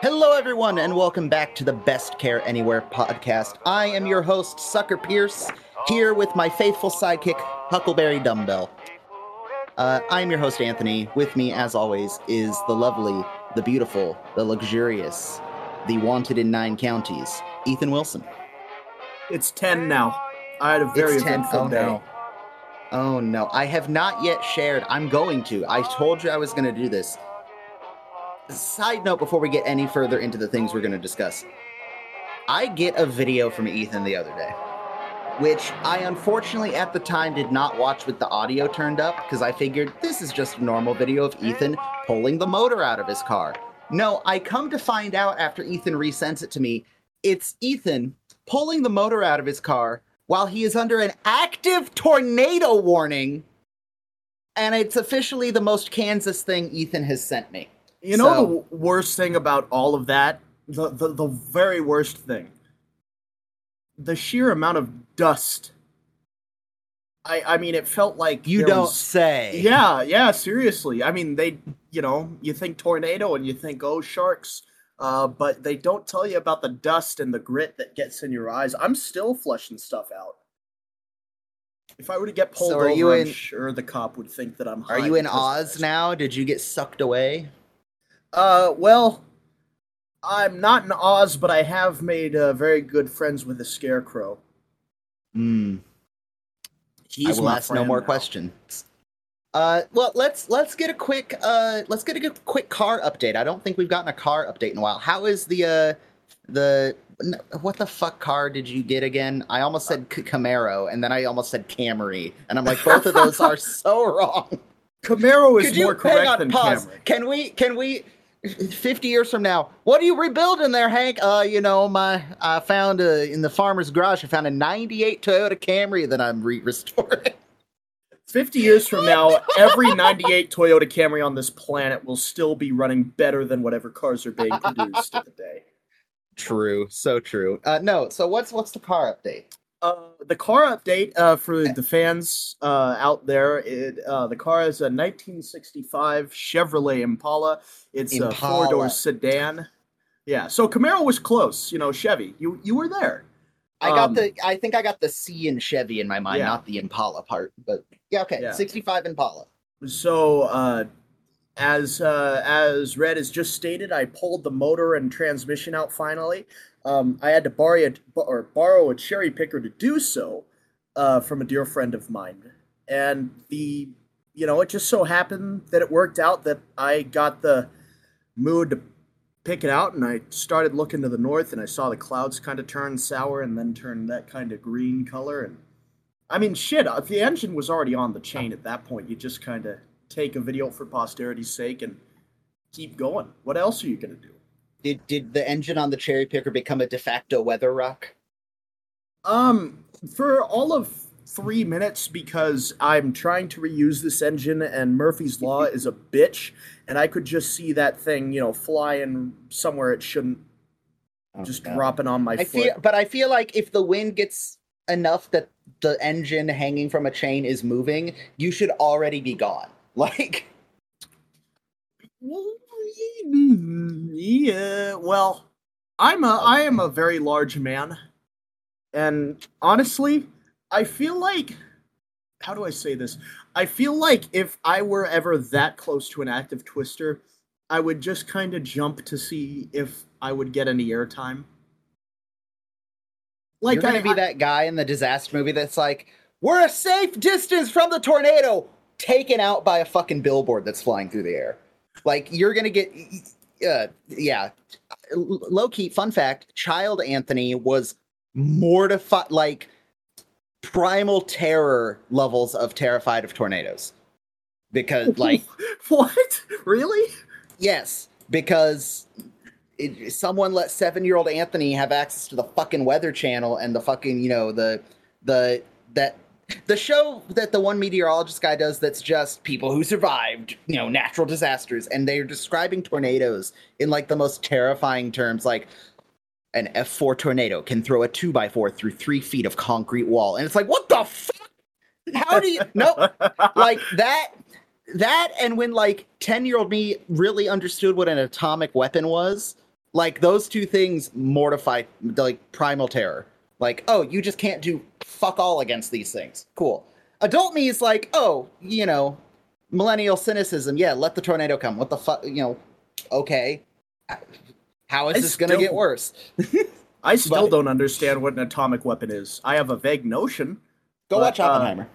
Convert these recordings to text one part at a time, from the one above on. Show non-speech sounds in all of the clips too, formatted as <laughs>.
Hello, everyone, and welcome back to the Best Care Anywhere podcast. I am your host, Sucker Pierce, here with my faithful sidekick, Huckleberry Dumbbell. Uh, I am your host, Anthony. With me, as always, is the lovely, the beautiful, the luxurious, the wanted in nine counties, Ethan Wilson. It's 10 now. I had a very It's 10. eventful Oh, day. no. Oh no, I have not yet shared. I'm going to. I told you I was going to do this. Side note before we get any further into the things we're going to discuss. I get a video from Ethan the other day, which I unfortunately at the time did not watch with the audio turned up because I figured this is just a normal video of Ethan pulling the motor out of his car. No, I come to find out after Ethan resends it to me, it's Ethan pulling the motor out of his car while he is under an active tornado warning. And it's officially the most Kansas thing Ethan has sent me. You know So- the worst thing about all of that? The, the, the very worst thing. The sheer amount of dust. I, I mean, it felt like You don't was- say. Yeah, yeah, seriously. I mean, they, you know, you think tornado and you think, oh, sharks. Uh, but they don't tell you about the dust and the grit that gets in your eyes. I'm still flushing stuff out. If I were to get pulled So over, you I'm in- sure the cop would think that I'm. Are you in Oz now? Did you get sucked away? Uh, well, I'm not in Oz, but I have made uh, very good friends with the Scarecrow. Hmm. He's I will my ask no more now. questions. Uh, well, let's let's get a quick uh, let's get a good, quick car update. I don't think we've gotten a car update in a while. How is the uh, the what the fuck car did you get again? I almost said C- Camaro, and then I almost said Camry, and I'm like, both of those are <laughs> so wrong. Camaro is Could you more correct on? than Pause. Camry. Can we? Can we? Fifty years from now, what are you rebuilding there, Hank? Uh, you know, my I found a, in the farmer's garage. I found a '98 Toyota Camry that I'm re- restoring. 50 years from now, every 98 Toyota Camry on this planet will still be running better than whatever cars are being produced today. True, so true. Uh, no, so what's what's the car update? Uh, the car update uh, for the fans uh, out there, it, uh, the car is a 1965 Chevrolet Impala. It's a Impala. four-door sedan. Yeah, so Camaro was close. You know, Chevy, you you were there. I got Um, the I think I got the C in Chevy in my mind, Yeah. not the Impala part. But yeah, okay, Yeah. 65 Impala. So, uh, as uh, as Red has just stated, I pulled the motor and transmission out finally. Um, I had to borrow a, or borrow a cherry picker to do so uh, from a dear friend of mine, and the you know it just so happened that it worked out that I got the mood to pick it out, and I started looking to the north, and I saw the clouds kind of turn sour and then turn that kind of green color, and I mean, shit, if the engine was already on the chain at that point, you just kind of take a video for posterity's sake and keep going. What else are you going to do? Did did the engine on the cherry picker become a de facto weather rock? Um, for all of three minutes, because I'm trying to reuse this engine and Murphy's Law <laughs> is a bitch, and I could just see that thing, you know, flying somewhere it shouldn't, just Oh, God. dropping on my I foot. feel, but I feel like if the wind gets enough that the engine hanging from a chain is moving, you should already be gone. <laughs> Like, Yeah, well, I'm a I am a very large man, and honestly, I feel like how do I say this? I feel like if I were ever that close to an active twister, I would just kind of jump to see if I would get any airtime. Like you're gonna I, be that guy in the disaster movie that's like, "We're a safe distance from the tornado," taken out by a fucking billboard that's flying through the air. Like you're gonna get, uh, yeah. Low key, fun fact: Child Anthony was mortified, like primal terror levels of terrified of tornadoes, because <laughs> like what? Really? Yes, because it, someone let seven-year-old Anthony have access to the fucking Weather Channel and the fucking you know the the that the show that the one meteorologist guy does that's just people who survived you know natural disasters and they're describing tornadoes in like the most terrifying terms like an F4 tornado can throw a 2x4 through three feet of concrete wall and it's like what the fuck how do you no like that that and when like 10 year old me really understood what an atomic weapon was Like those two things mortify like primal terror. Like, oh, you just can't do fuck all against these things. Cool. Adult me is like, oh, you know, millennial cynicism. Yeah, let the tornado come. What the fuck? You know, okay. How is I this going to get worse? <laughs> I still But- don't understand what an atomic weapon is. I have a vague notion. Go But, watch uh, Oppenheimer.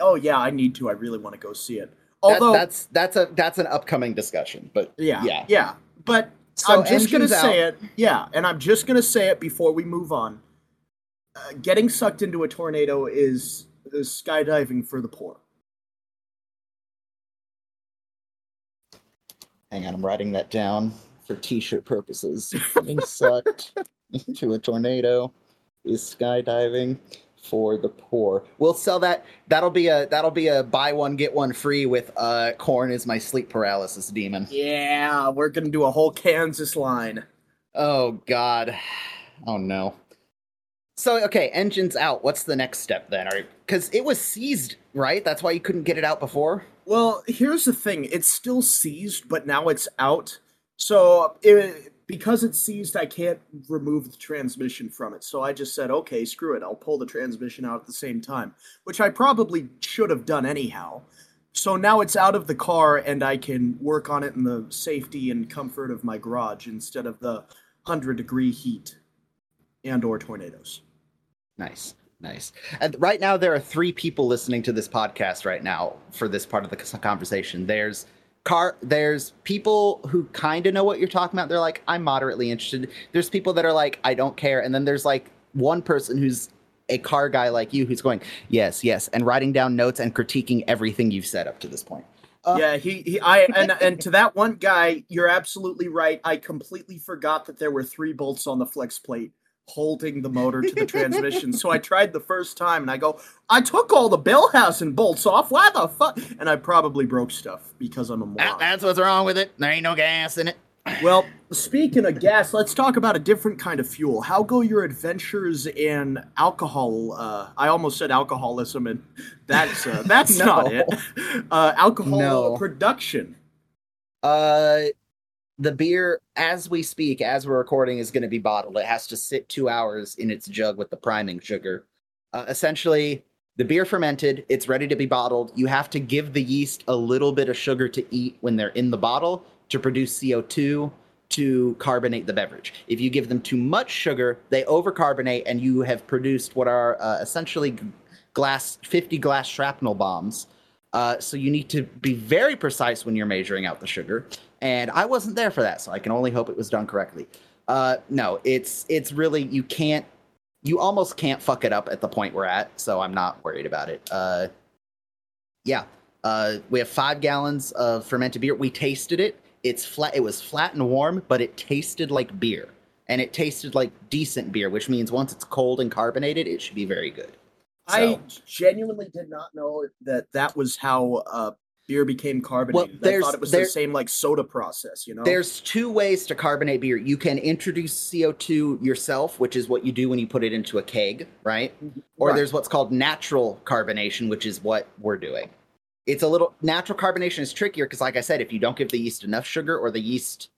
Oh yeah, I need to. I really want to go see it. That- Although that's that's a that's an upcoming discussion. But yeah, yeah. yeah. But So I'm just gonna engines say it. Yeah, and I'm just gonna say it before we move on. Uh, getting sucked into a tornado is, is skydiving for the poor. Hang on, I'm writing that down for t-shirt purposes. <laughs> Getting sucked into a tornado is skydiving for the poor. We'll sell that. That'll be a that'll be a buy one get one free with uh corn is my sleep paralysis demon. Yeah, we're gonna do a whole Kansas line. Oh god. Oh no. So okay, engines out. What's the next step then? Because it was seized, right? That's why you couldn't get it out before. Well, here's the thing: it's still seized, but now it's out. So it, because it's seized, I can't remove the transmission from it. So I just said, okay, screw it. I'll pull the transmission out at the same time, which I probably should have done anyhow. So now it's out of the car, and I can work on it in the safety and comfort of my garage instead of the hundred degree heat and or tornadoes. Nice, nice. And right now, there are three people listening to this podcast right now for this part of the conversation. There's car. There's people who kind of know what you're talking about. They're like, I'm moderately interested. There's people that are like, I don't care. And then there's like one person who's a car guy like you who's going, yes, yes, and writing down notes and critiquing everything you've said up to this point. Uh, yeah, he, he I and and to that one guy, you're absolutely right. I completely forgot that there were three bolts on the flex plate holding the motor to the <laughs> transmission. So I tried the first time and I go, I took all the bellhousing bolts off. Why the fuck? And I probably broke stuff because I'm a moron. That- that's what's wrong with it. There ain't no gas in it. <sighs> Well, speaking of gas, let's talk about a different kind of fuel. How go your adventures in alcohol? Uh, I almost said alcoholism, and <laughs> that's uh, that's <laughs> No. not it. Uh, alcohol No. production. Uh, the beer, as we speak, as we're recording, is going to be bottled. It has to sit two hours in its jug with the priming sugar. Uh, essentially, the beer fermented. It's ready to be bottled. You have to give the yeast a little bit of sugar to eat when they're in the bottle to produce CO2 to carbonate the beverage. If you give them too much sugar, they overcarbonate, and you have produced what are uh, essentially glass 50 glass shrapnel bombs. Uh, so you need to be very precise when you're measuring out the sugar. And I wasn't there for that, so I can only hope it was done correctly. Uh, no, it's it's really you can't you almost can't fuck it up at the point we're at, so I'm not worried about it. Uh, yeah, uh, we have five gallons of fermented beer. We tasted it. It's flat. It was flat and warm, but it tasted like beer, and it tasted like decent beer, which means once it's cold and carbonated, it should be very good. I genuinely did not know that that was how uh, beer became carbonated. I thought it was the same like soda process. You know, There's two ways to carbonate beer. You can introduce CO2 yourself, which is what you do when you put it into a keg, right? Mm-hmm. Or Right. there's what's called natural carbonation, which is what we're doing. It's a little natural carbonation is trickier because, like I said, if you don't give the yeast enough sugar or the yeast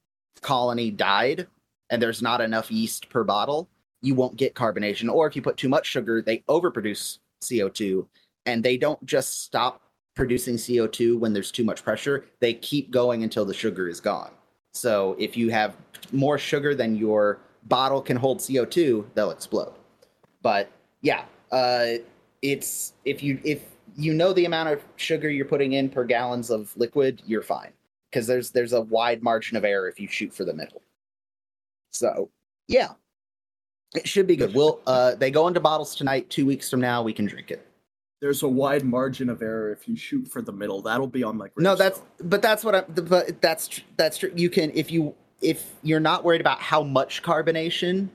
colony died and there's not enough yeast per bottle, you won't get carbonation. Or if you put too much sugar, they overproduce CO2 and they don't just stop producing CO2 when there's too much pressure. They keep going until the sugar is gone. So if you have more sugar than your bottle can hold CO2, they'll explode. But yeah, uh, it's if you if you know the amount of sugar you're putting in per gallons of liquid, you're fine because there's there's a wide margin of error if you shoot for the middle. So yeah, it should be good. We'll uh, they go into bottles tonight. Two weeks from now, we can drink it. There's a wide margin of error if you shoot for the middle. That'll be on my No, that's but that's what I'm. But that's tr- that's true. You can if you if you're not worried about how much carbonation,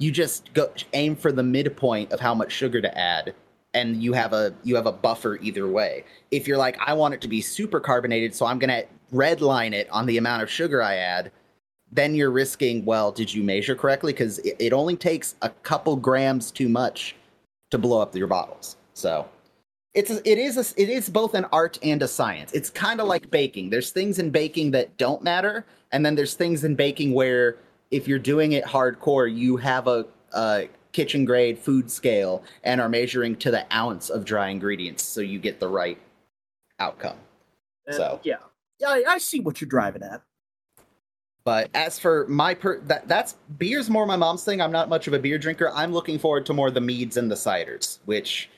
you just go aim for the midpoint of how much sugar to add, and you have a you have a buffer either way. If you're like, I want it to be super carbonated, so I'm gonna redline it on the amount of sugar I add. Then you're risking. Well, did you measure correctly? Because it, it only takes a couple grams too much to blow up your bottles. So it's a, it is a, it is both an art and a science. It's kind of like baking. There's things in baking that don't matter, and then there's things in baking where if you're doing it hardcore, you have a, a kitchen grade food scale and are measuring to the ounce of dry ingredients, so you get the right outcome. And, So. yeah, yeah, I, I see what you're driving at. But as for my per that that's beer's more my mom's thing. I'm not much of a beer drinker. I'm looking forward to more the meads and the ciders, which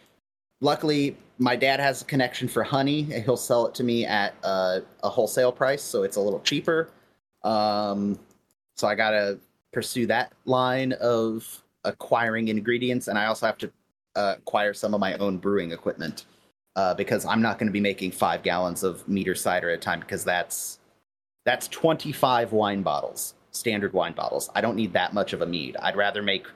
luckily my dad has a connection for honey. He'll sell it to me at uh, a wholesale price, so it's a little cheaper. Um, so I gotta pursue that line of acquiring ingredients, and I also have to uh, acquire some of my own brewing equipment uh, because I'm not going to be making five gallons of mead or cider at a time because that's that's 25 wine bottles, standard wine bottles. I don't need that much of a mead. I'd rather make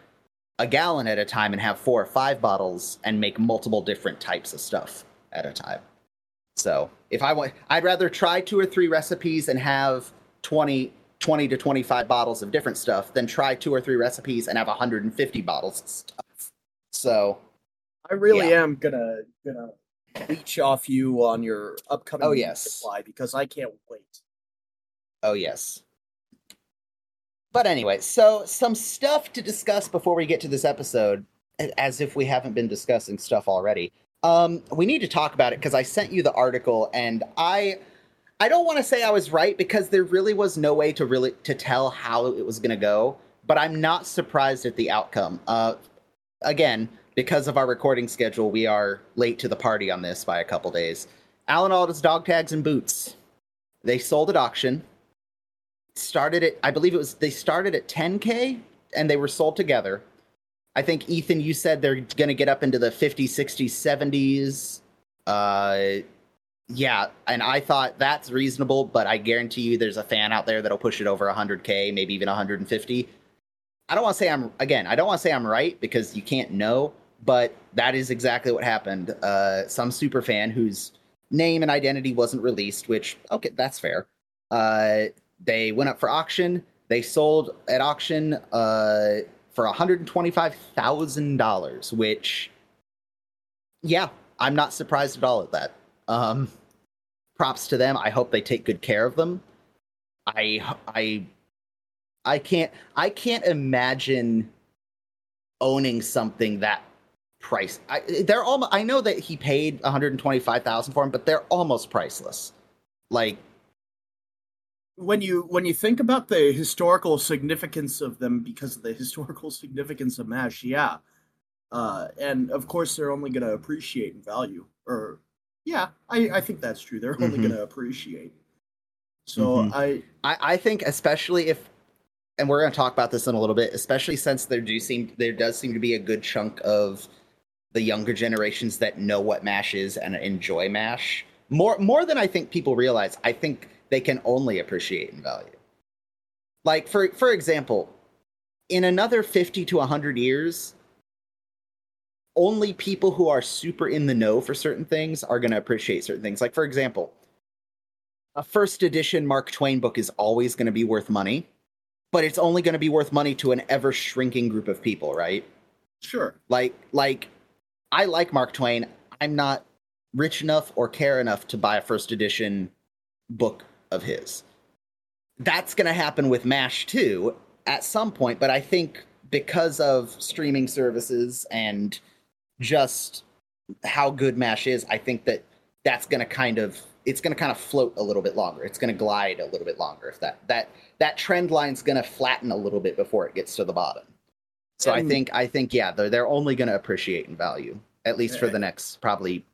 a gallon at a time and have four or five bottles and make multiple different types of stuff at a time. So if I want, I'd rather try two or three recipes and have 20, 20 to 25 bottles of different stuff than try two or three recipes and have 150 bottles of stuff. So I really Yeah. am gonna gonna leech off you on your upcoming Oh, yes. supply because I can't wait. Oh, yes. But anyway, so some stuff to discuss before we get to this episode, as if we haven't been discussing stuff already. Um, we need to talk about it because I sent you the article, and I, I don't want to say I was right because there really was no way to really to tell how it was going to go. But I'm not surprised at the outcome. Uh, again, because of our recording schedule, we are late to the party on this by a couple days. Alan Alda's dog tags and boots. They sold at auction started at I believe it was they started at 10k and they were sold together. I think Ethan you said they're going to get up into the 50s, 60s, 70s. Uh yeah, and I thought that's reasonable, but I guarantee you there's a fan out there that'll push it over 100k, maybe even 150. I don't want to say I'm again, I don't want to say I'm right because you can't know, but that is exactly what happened. Uh some super fan whose name and identity wasn't released, which okay, that's fair. Uh they went up for auction. They sold at auction uh, for $125,000, which, yeah, I'm not surprised at all at that. Um, props to them. I hope they take good care of them. I, I, I can't, I can't imagine owning something that price. I, they're almost. I know that he paid 125,000 for them, but they're almost priceless. Like when you when you think about the historical significance of them because of the <laughs> historical significance of mash yeah uh and of course they're only going to appreciate in value or yeah i i think that's true they're only Mhm. going to appreciate so Mhm. i I, I think especially if and we're going to talk about this in a little bit especially since there do seem there does seem to be a good chunk of the younger generations that know what mash is and enjoy mash more more than i think people realize i think they can only appreciate in value like for for example in another 50 to 100 years only people who are super in the know for certain things are going to appreciate certain things like for example a first edition Mark Twain book is always going to be worth money, but it's only going to be worth money to an ever shrinking group of people, right? sure Like like I like Mark Twain. I'm not rich enough or care enough to buy a first edition book of his. That's going to happen with MASH too at some point, but I think because of streaming services and just how good MASH is, I think that that's going to kind of it's going to kind of float a little bit longer. It's going to glide a little bit longer if that that that trend line's going to flatten a little bit before it gets to the bottom. So I think I think yeah, they're they're only going to appreciate in value at least for the next probably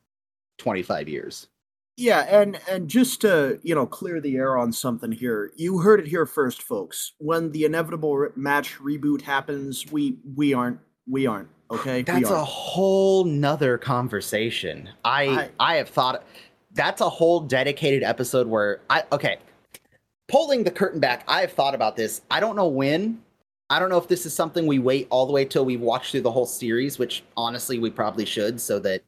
25 years. Yeah and and just to you know clear the air on something here you heard it here first folks when the inevitable re- MASH reboot happens we we aren't we aren't okay we That's a aren't. whole nother conversation. I, I- I have thought that's a whole dedicated episode where I okay. Pulling the curtain back, I have thought about this. I don't know when. I don't know if this is something we wait all the way till we watch through the whole series, which honestly we probably should, so that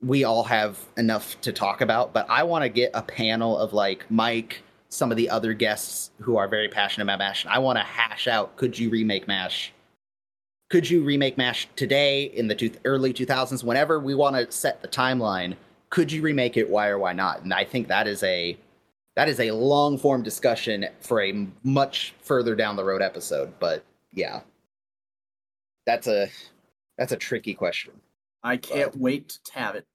we all have enough to talk about. But I want to get a panel of like Mike, some of the other guests who are very passionate about MASH. I want to hash out: Could you remake MASH? could you remake MASH today in the two, early 2000s? Whenever we want to set the timeline, could you remake it? Why or why not? And I think that is a that is a long form discussion for a much further down the road episode. But yeah, that's a that's a tricky question. I can't but, wait to have it.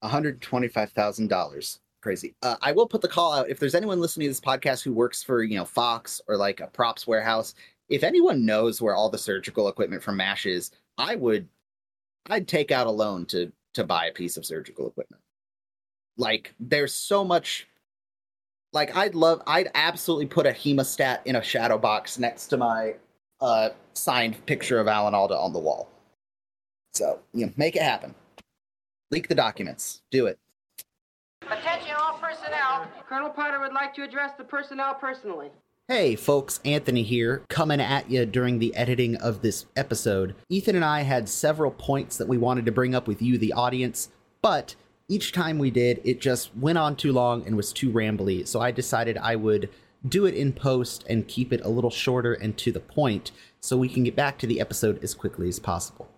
One hundred twenty-five thousand dollars. Crazy. Uh, I will put the call out if there's anyone listening to this podcast who works for you know Fox or like a props warehouse. If anyone knows where all the surgical equipment from Mash is, I would, I'd take out a loan to to buy a piece of surgical equipment. Like there's so much. Like I'd love, I'd absolutely put a hemostat in a shadow box next to my uh, signed picture of Alan Alda on the wall. So, you know, make it happen. Leak the documents. Do it. Attention all personnel. Colonel Potter would like to address the personnel personally. Hey folks, Anthony here, coming at you during the editing of this episode. Ethan and I had several points that we wanted to bring up with you, the audience, but each time we did, it just went on too long and was too rambly, so I decided I would do it in post and keep it a little shorter and to the point so we can get back to the episode as quickly as possible.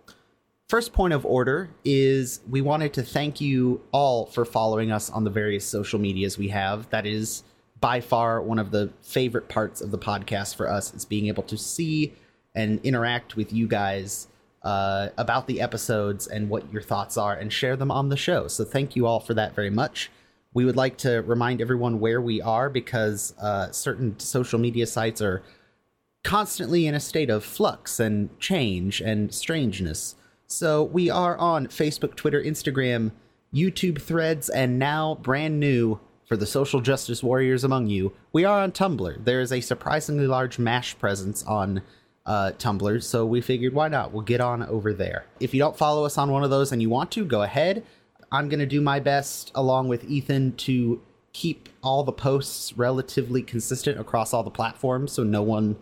First point of order is we wanted to thank you all for following us on the various social medias we have. That is by far one of the favorite parts of the podcast for us is being able to see and interact with you guys uh, about the episodes and what your thoughts are and share them on the show. So thank you all for that very much. We would like to remind everyone where we are because uh, certain social media sites are constantly in a state of flux and change and strangeness. So we are on Facebook, Twitter, Instagram, YouTube threads, and now brand new for the social justice warriors among you, we are on Tumblr. There is a surprisingly large MASH presence on uh, Tumblr, so we figured why not? We'll get on over there. If you don't follow us on one of those and you want to, go ahead. I'm going to do my best, along with Ethan, to keep all the posts relatively consistent across all the platforms, so no one,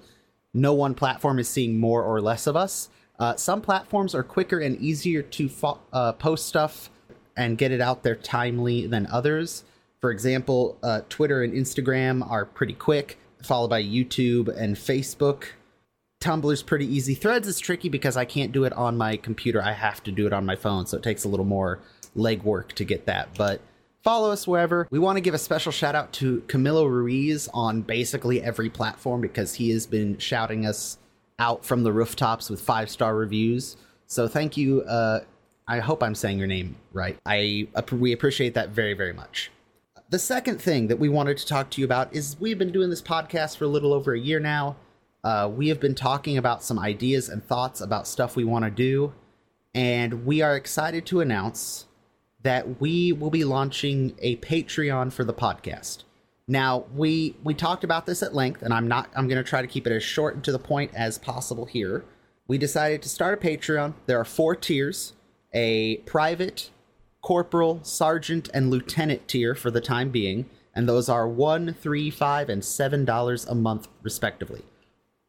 no one platform is seeing more or less of us. Uh, some platforms are quicker and easier to fo- uh, post stuff and get it out there timely than others. For example, uh, Twitter and Instagram are pretty quick, followed by YouTube and Facebook. Tumblr's pretty easy. Threads is tricky because I can't do it on my computer. I have to do it on my phone, so it takes a little more legwork to get that. But follow us wherever. We want to give a special shout out to Camilo Ruiz on basically every platform because he has been shouting us out from the rooftops with five star reviews. So thank you. Uh, I hope I'm saying your name right. I we appreciate that very very much. The second thing that we wanted to talk to you about is we've been doing this podcast for a little over a year now. Uh, we have been talking about some ideas and thoughts about stuff we want to do, and we are excited to announce that we will be launching a Patreon for the podcast. Now, we we talked about this at length, and I'm not I'm going to try to keep it as short and to the point as possible here. We decided to start a Patreon. There are four tiers: a private, corporal, sergeant, and lieutenant tier for the time being, and those are one, three, five, and seven dollars a month, respectively.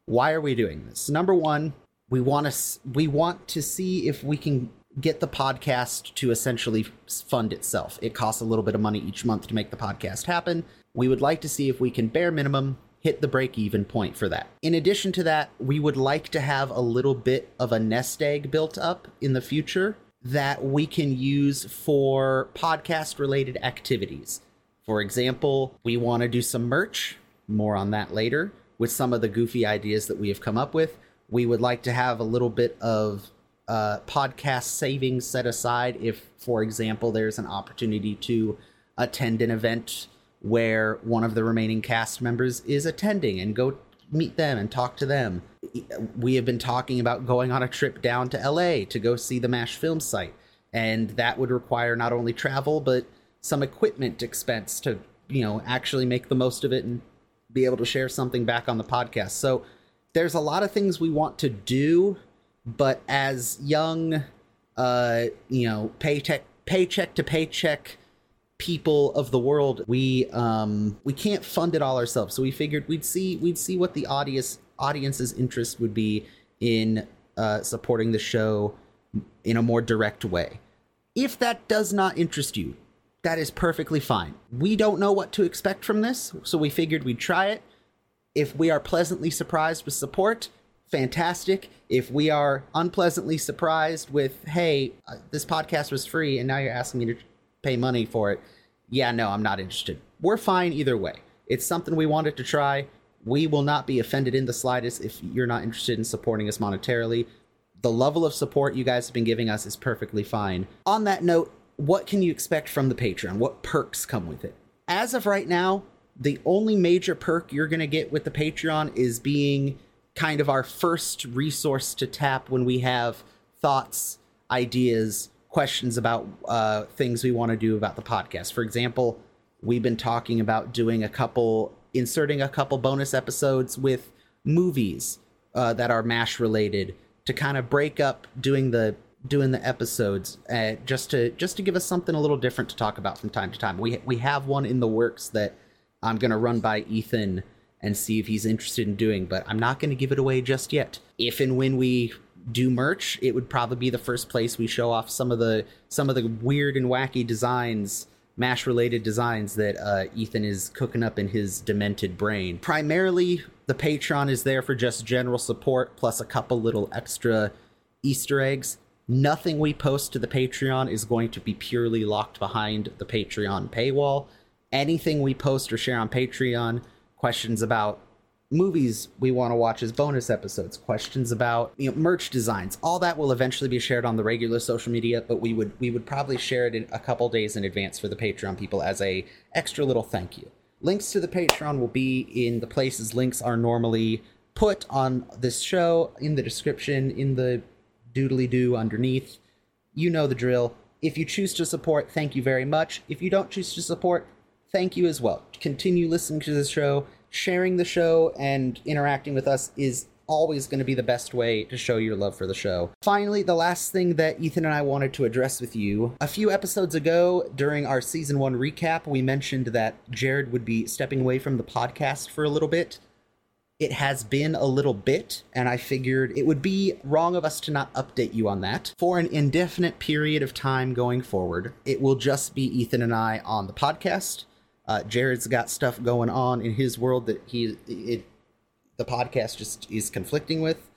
Why are we doing this? Number one, we want to we want to see if we can get the podcast to essentially fund itself. It costs a little bit of money each month to make the podcast happen. We would like to see if we can bare minimum hit the break even point for that. In addition to that, we would like to have a little bit of a nest egg built up in the future that we can use for podcast related activities. For example, we want to do some merch, more on that later, with some of the goofy ideas that we have come up with. We would like to have a little bit of uh, podcast savings set aside if, for example, there's an opportunity to attend an event where one of the remaining cast members is attending and go meet them and talk to them. We have been talking about going on a trip down to LA to go see the MASH film site, and that would require not only travel but some equipment expense to, you know, actually make the most of it and be able to share something back on the podcast. So there's a lot of things we want to do, but as young uh, you know, paycheck paycheck to paycheck people of the world we um we can't fund it all ourselves. So we figured we'd see we'd see what the audience audience's interest would be in uh, supporting the show in a more direct way. If that does not interest you that is perfectly fine. We don't know what to expect from this so we figured we'd try it. If we are pleasantly surprised with support fantastic. If we are unpleasantly surprised with hey uh, this podcast was free and now you're asking me to pay money for it, yeah, no, I'm not interested. We're fine either way. It's something we wanted to try. We will not be offended in the slightest if you're not interested in supporting us monetarily. The level of support you guys have been giving us is perfectly fine. On that note, what can you expect from the Patreon? What perks come with it? As of right now, the only major perk you're going to get with the Patreon is being kind of our first resource to tap when we have thoughts, ideas, questions about uh, things we want to do about the podcast. For example, we've been talking about doing a couple, inserting a couple bonus episodes with movies uh, that are MASH related to kind of break up doing the doing the episodes uh, just to just to give us something a little different to talk about from time to time. We we have one in the works that I'm gonna run by Ethan and see if he's interested in doing, but I'm not gonna give it away just yet. If and when we do merch, it would probably be the first place we show off some of the some of the weird and wacky designs, mash related designs that uh, Ethan is cooking up in his demented brain. Primarily, the Patreon is there for just general support, plus a couple little extra Easter eggs. Nothing we post to the Patreon is going to be purely locked behind the Patreon paywall. Anything we post or share on Patreon, questions about movies we want to watch as bonus episodes, questions about you know merch designs, all that will eventually be shared on the regular social media, but we would we would probably share it in a couple days in advance for the Patreon people as a extra little thank you. Links to the Patreon will be in the places links are normally put on this show in the description in the doodly doo underneath. You know the drill. If you choose to support, thank you very much. If you don't choose to support, thank you as well. Continue listening to the show. Sharing the show and interacting with us is always going to be the best way to show your love for the show. Finally, the last thing that Ethan and I wanted to address with you. A few episodes ago, during our season one recap, we mentioned that Jared would be stepping away from the podcast for a little bit it has been a little bit, and I figured it would be wrong of us to not update you on that. For an indefinite period of time going forward, it will just be Ethan and I on the podcast. Uh, Jared's got stuff going on in his world that he it the podcast just is conflicting with,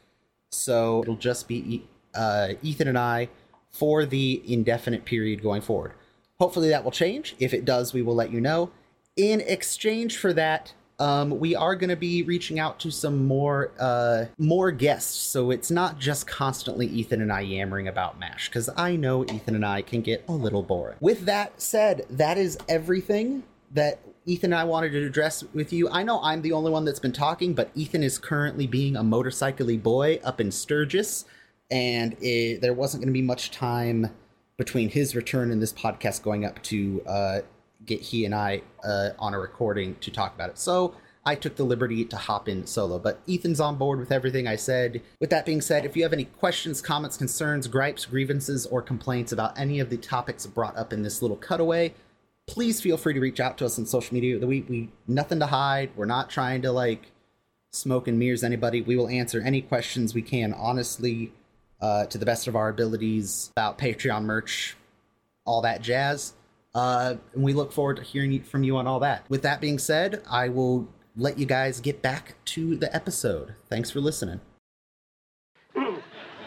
so it'll just be uh, Ethan and I for the indefinite period going forward. Hopefully that will change. If it does, we will let you know. In exchange for that, um, we are going to be reaching out to some more uh, more guests, so it's not just constantly Ethan and I yammering about Mash, because I know Ethan and I can get a little boring. With that said, that is everything that Ethan and I wanted to address with you. I know I'm the only one that's been talking, but Ethan is currently being a motorcycly boy up in Sturgis, and it, there wasn't going to be much time between his return and this podcast going up to uh, get he and I uh, on a recording to talk about it. So I took the liberty to hop in solo. But Ethan's on board with everything I said. With that being said, if you have any questions, comments, concerns, gripes, grievances, or complaints about any of the topics brought up in this little cutaway, please feel free to reach out to us on social media. We we nothing to hide. We're not trying to like smoke and mirrors anybody. We will answer any questions we can honestly, uh, to the best of our abilities about Patreon merch, all that jazz. Uh, and we look forward to hearing from you on all that. With that being said, I will let you guys get back to the episode. Thanks for listening. <clears throat>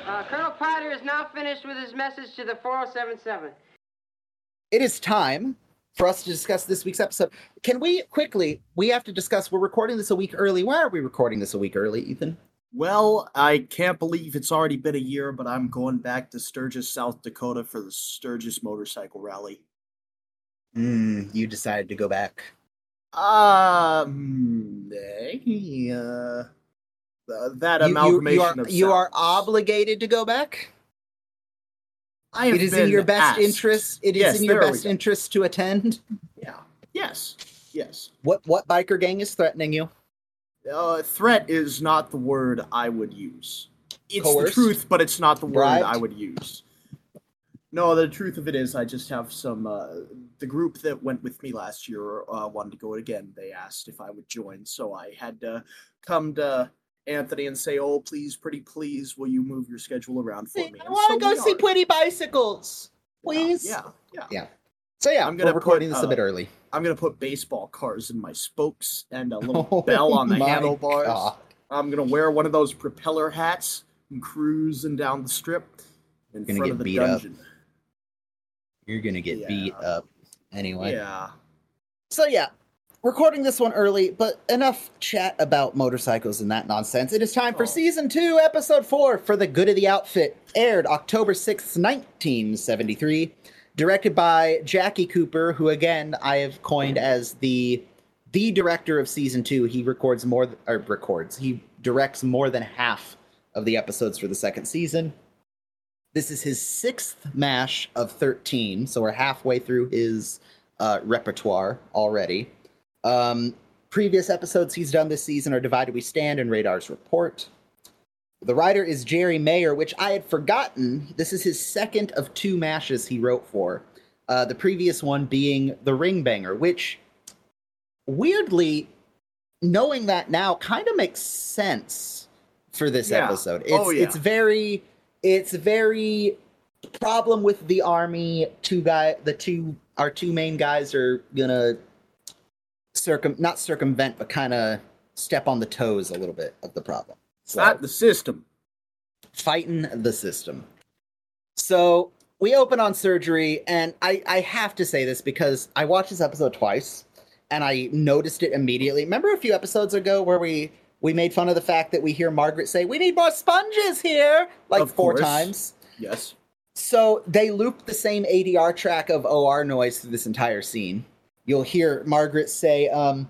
Uh, Colonel Potter is now finished with his message to the 4077. It is time for us to discuss this week's episode. Can we quickly, we have to discuss, we're recording this a week early. Why are we recording this a week early, Ethan? Well, I can't believe it's already been a year, but I'm going back to Sturgis, South Dakota for the Sturgis Motorcycle Rally. Mm, you decided to go back. Um, yeah. uh, that You- you- amalgamation you, are, of you are obligated to go back. I It is in your best asked. interest. It is Yes, in your best interest to attend. Yeah. Yes. Yes. What what biker gang is threatening you? Uh, threat is not the word I would use. It's Coerced? the truth, but it's not the word Bribed? I would use. No, the truth of it is, I just have some. Uh, the group that went with me last year uh, wanted to go again. They asked if I would join, so I had to come to Anthony and say, "Oh, please, pretty please, will you move your schedule around for me?" I And want so to go see are. pretty bicycles, please. Yeah, yeah. Yeah. So yeah, I'm gonna we're recording put, this a uh, bit early. I'm gonna put baseball cars in my spokes and a little <laughs> bell on the Oh my handlebars. God. I'm gonna wear one of those propeller hats and cruising down the strip in Gonna front get of the beat up. You're gonna get beat up. Anyway. Yeah. So yeah, recording this one early, but enough chat about motorcycles and that nonsense. It is time for Oh. season two, episode four for the Good of the Outfit, aired October sixth, nineteen seventy three, directed by Jackie Cooper, who again I have coined as the the director of season two. He records more th- or records. He directs more than half of the episodes for the second season. This is his sixth mash of 13, so we're halfway through his uh, repertoire already. Um, previous episodes he's done this season are Divided We Stand and Radar's Report. The writer is Jerry Mayer, which I had forgotten. This is his second of two mashes he wrote for. Uh, the previous one being The Ring Banger, which weirdly, knowing that now, kind of makes sense for this Yeah. episode. It's Oh, yeah. it's very it's very problem with the army. Two guy, the two our two main guys are gonna circum not circumvent, but kind of step on the toes a little bit of the problem. So, Not the system. fighting the system. So we open on surgery, and I, I have to say this because I watched this episode twice and I noticed it immediately. Remember a few episodes ago where we we made fun of the fact that we hear Margaret say, "We need more sponges here," like Of four course. times. Yes. So they loop the same ADR track of OR noise through this entire scene. You'll hear Margaret say, um,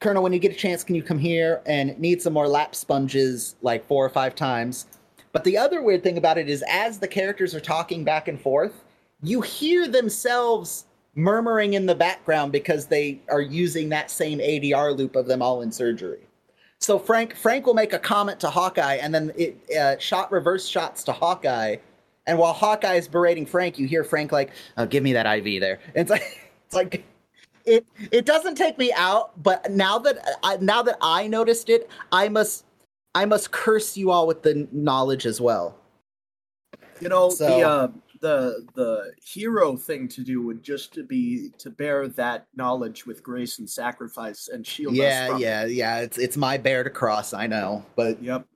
Colonel, when you get a chance, can you come here and need some more lap sponges like four or five times? But the other weird thing about it is, as the characters are talking back and forth, you hear themselves murmuring in the background because they are using that same ADR loop of them all in surgery. So Frank Frank will make a comment to Hawkeye, and then it uh, shot reverse shots to Hawkeye, and while Hawkeye is berating Frank, you hear Frank like, oh, "Give me that IV there." And it's like, <laughs> it's like, it it doesn't take me out, but now that I, now that I noticed it, I must I must curse you all with the knowledge as well. You know, So- the uh, the the hero thing to do would just to be to bear that knowledge with grace and sacrifice and shield us yeah, it. yeah, yeah. It's it's my bear to cross. I know, but Yep.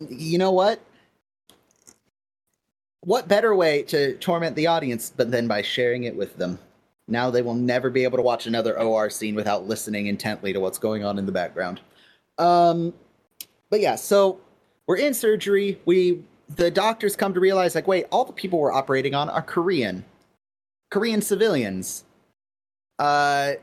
you know what? What better way to torment the audience but than by sharing it with them? Now they will never be able to watch another OR scene without listening intently to what's going on in the background. Um, but yeah, so we're in surgery. We the doctors come to realize like, wait, all the people we're operating on are Korean, Korean civilians. Uh,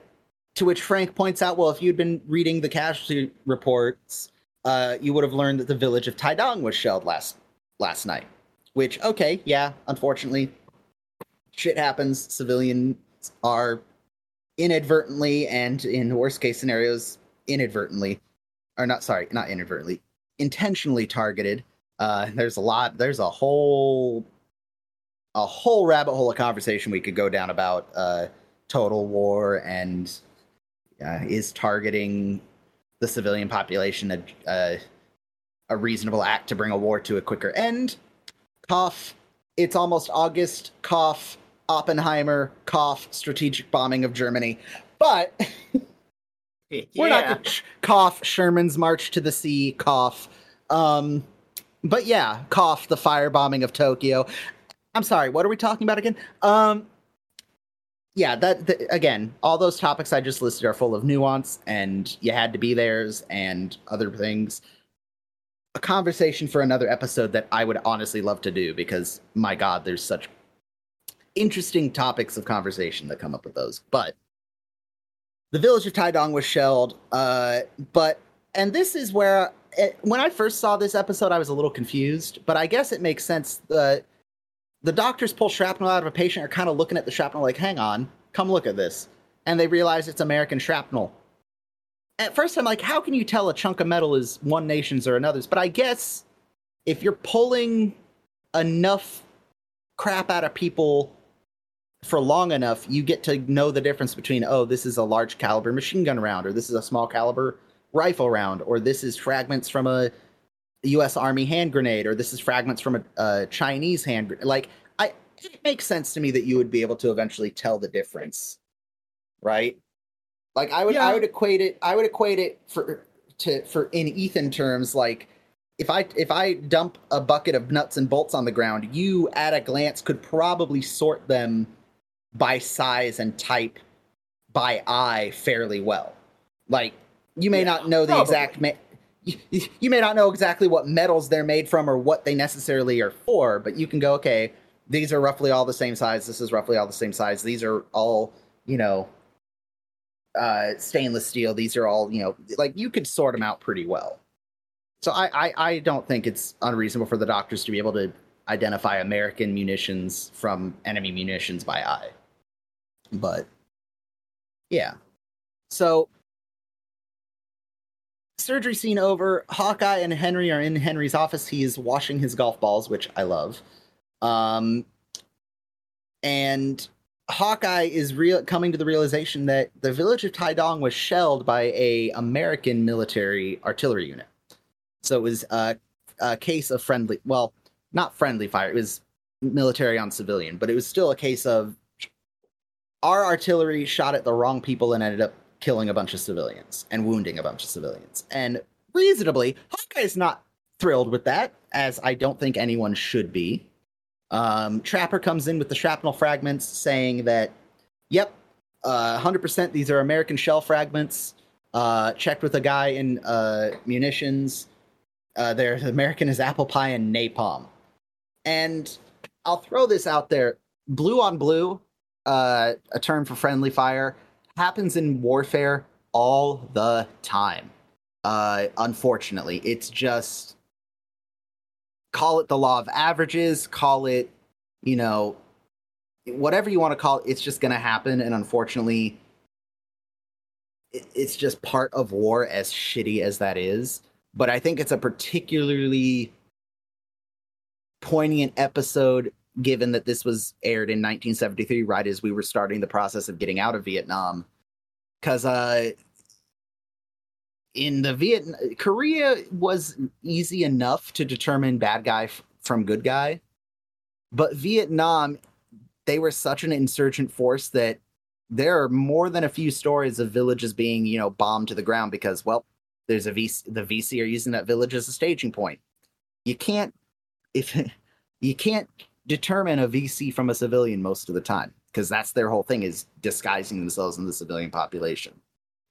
to which Frank points out, well, if you'd been reading the casualty reports, uh, you would have learned that the village of Tae-Dong was shelled last last night. Which, okay, yeah, unfortunately, shit happens. Civilians are inadvertently and in worst case scenarios, inadvertently, or not sorry, not inadvertently, intentionally targeted. Uh, there's a lot. There's a whole a whole rabbit hole of conversation we could go down about uh, total war and uh, is targeting the civilian population a, a, a reasonable act to bring a war to a quicker end. Cough. It's almost August. Cough. Oppenheimer. Cough. Strategic bombing of Germany. But <laughs> we're not sh- cough. Sherman's march to the sea. Cough. Um, but yeah, cough. The firebombing of Tokyo. I'm sorry. What are we talking about again? Um, yeah, that th- again, all those topics I just listed are full of nuance, and you had to be theirs and other things. A conversation for another episode that I would honestly love to do because my God, there's such interesting topics of conversation that come up with those. But the village of Tae-Dong was shelled, uh, but and this is where it, when I first saw this episode, I was a little confused, but I guess it makes sense. The the doctors pull shrapnel out of a patient are kind of looking at the shrapnel like, hang on, come look at this. And they realize it's American shrapnel. At first, I'm like, how can you tell a chunk of metal is one nation's or another's? But I guess if you're pulling enough crap out of people for long enough, you get to know the difference between, oh, this is a large caliber machine gun round, or this is a small caliber rifle round, or this is fragments from a U.S. Army hand grenade, or this is fragments from a, a Chinese hand grenade. Like, I, it makes sense to me that you would be able to eventually tell the difference, right? Like, I would, I would equate it, I would equate it for to for in Ethan terms, like if I if I dump a bucket of nuts and bolts on the ground, you at a glance could probably sort them by size and type by eye fairly well. Like you may Yeah, not know the probably. exact ma- you, <laughs> you may not know exactly what metals they're made from or what they necessarily are for, but you can go, okay, these are roughly all the same size. This is roughly all the same size. These are all, you know, uh, stainless steel. These are all, you know, like you could sort them out pretty well. So I, I, I don't think it's unreasonable for the doctors to be able to identify American munitions from enemy munitions by eye. But yeah. So surgery scene over. Hawkeye and Henry are in Henry's office. He is washing his golf balls, which I love. Um, and Hawkeye is real coming to the realization that the village of Tae-Dong was shelled by a American military artillery unit. So it was a, a case of friendly, well, not friendly fire. It was military on civilian, but it was still a case of our artillery shot at the wrong people and ended up killing a bunch of civilians and wounding a bunch of civilians. And reasonably, Hawkeye's not thrilled with that, as I don't think anyone should be. Um, Trapper comes in with the shrapnel fragments saying that, yep, uh, 100% these are American shell fragments. Uh, checked with a guy in uh, munitions. Uh, they're American as apple pie and napalm. And I'll throw this out there blue on blue, uh, a term for friendly fire, happens in warfare all the time. Uh, unfortunately, it's just call it the law of averages, call it, you know, whatever you want to call it, it's just going to happen. And unfortunately, it's just part of war, as shitty as that is. But I think it's a particularly poignant episode given that this was aired in 1973 right as we were starting the process of getting out of vietnam. Because uh in the vietnam korea was easy enough to determine bad guy f- from good guy. But vietnam they were such an insurgent force that there are more than a few stories of villages being you know bombed to the ground because well there's a VC, the vc are using that village as a staging point. You can't if <laughs> you can't determine a VC from a civilian most of the time because that's their whole thing is disguising themselves in the civilian population.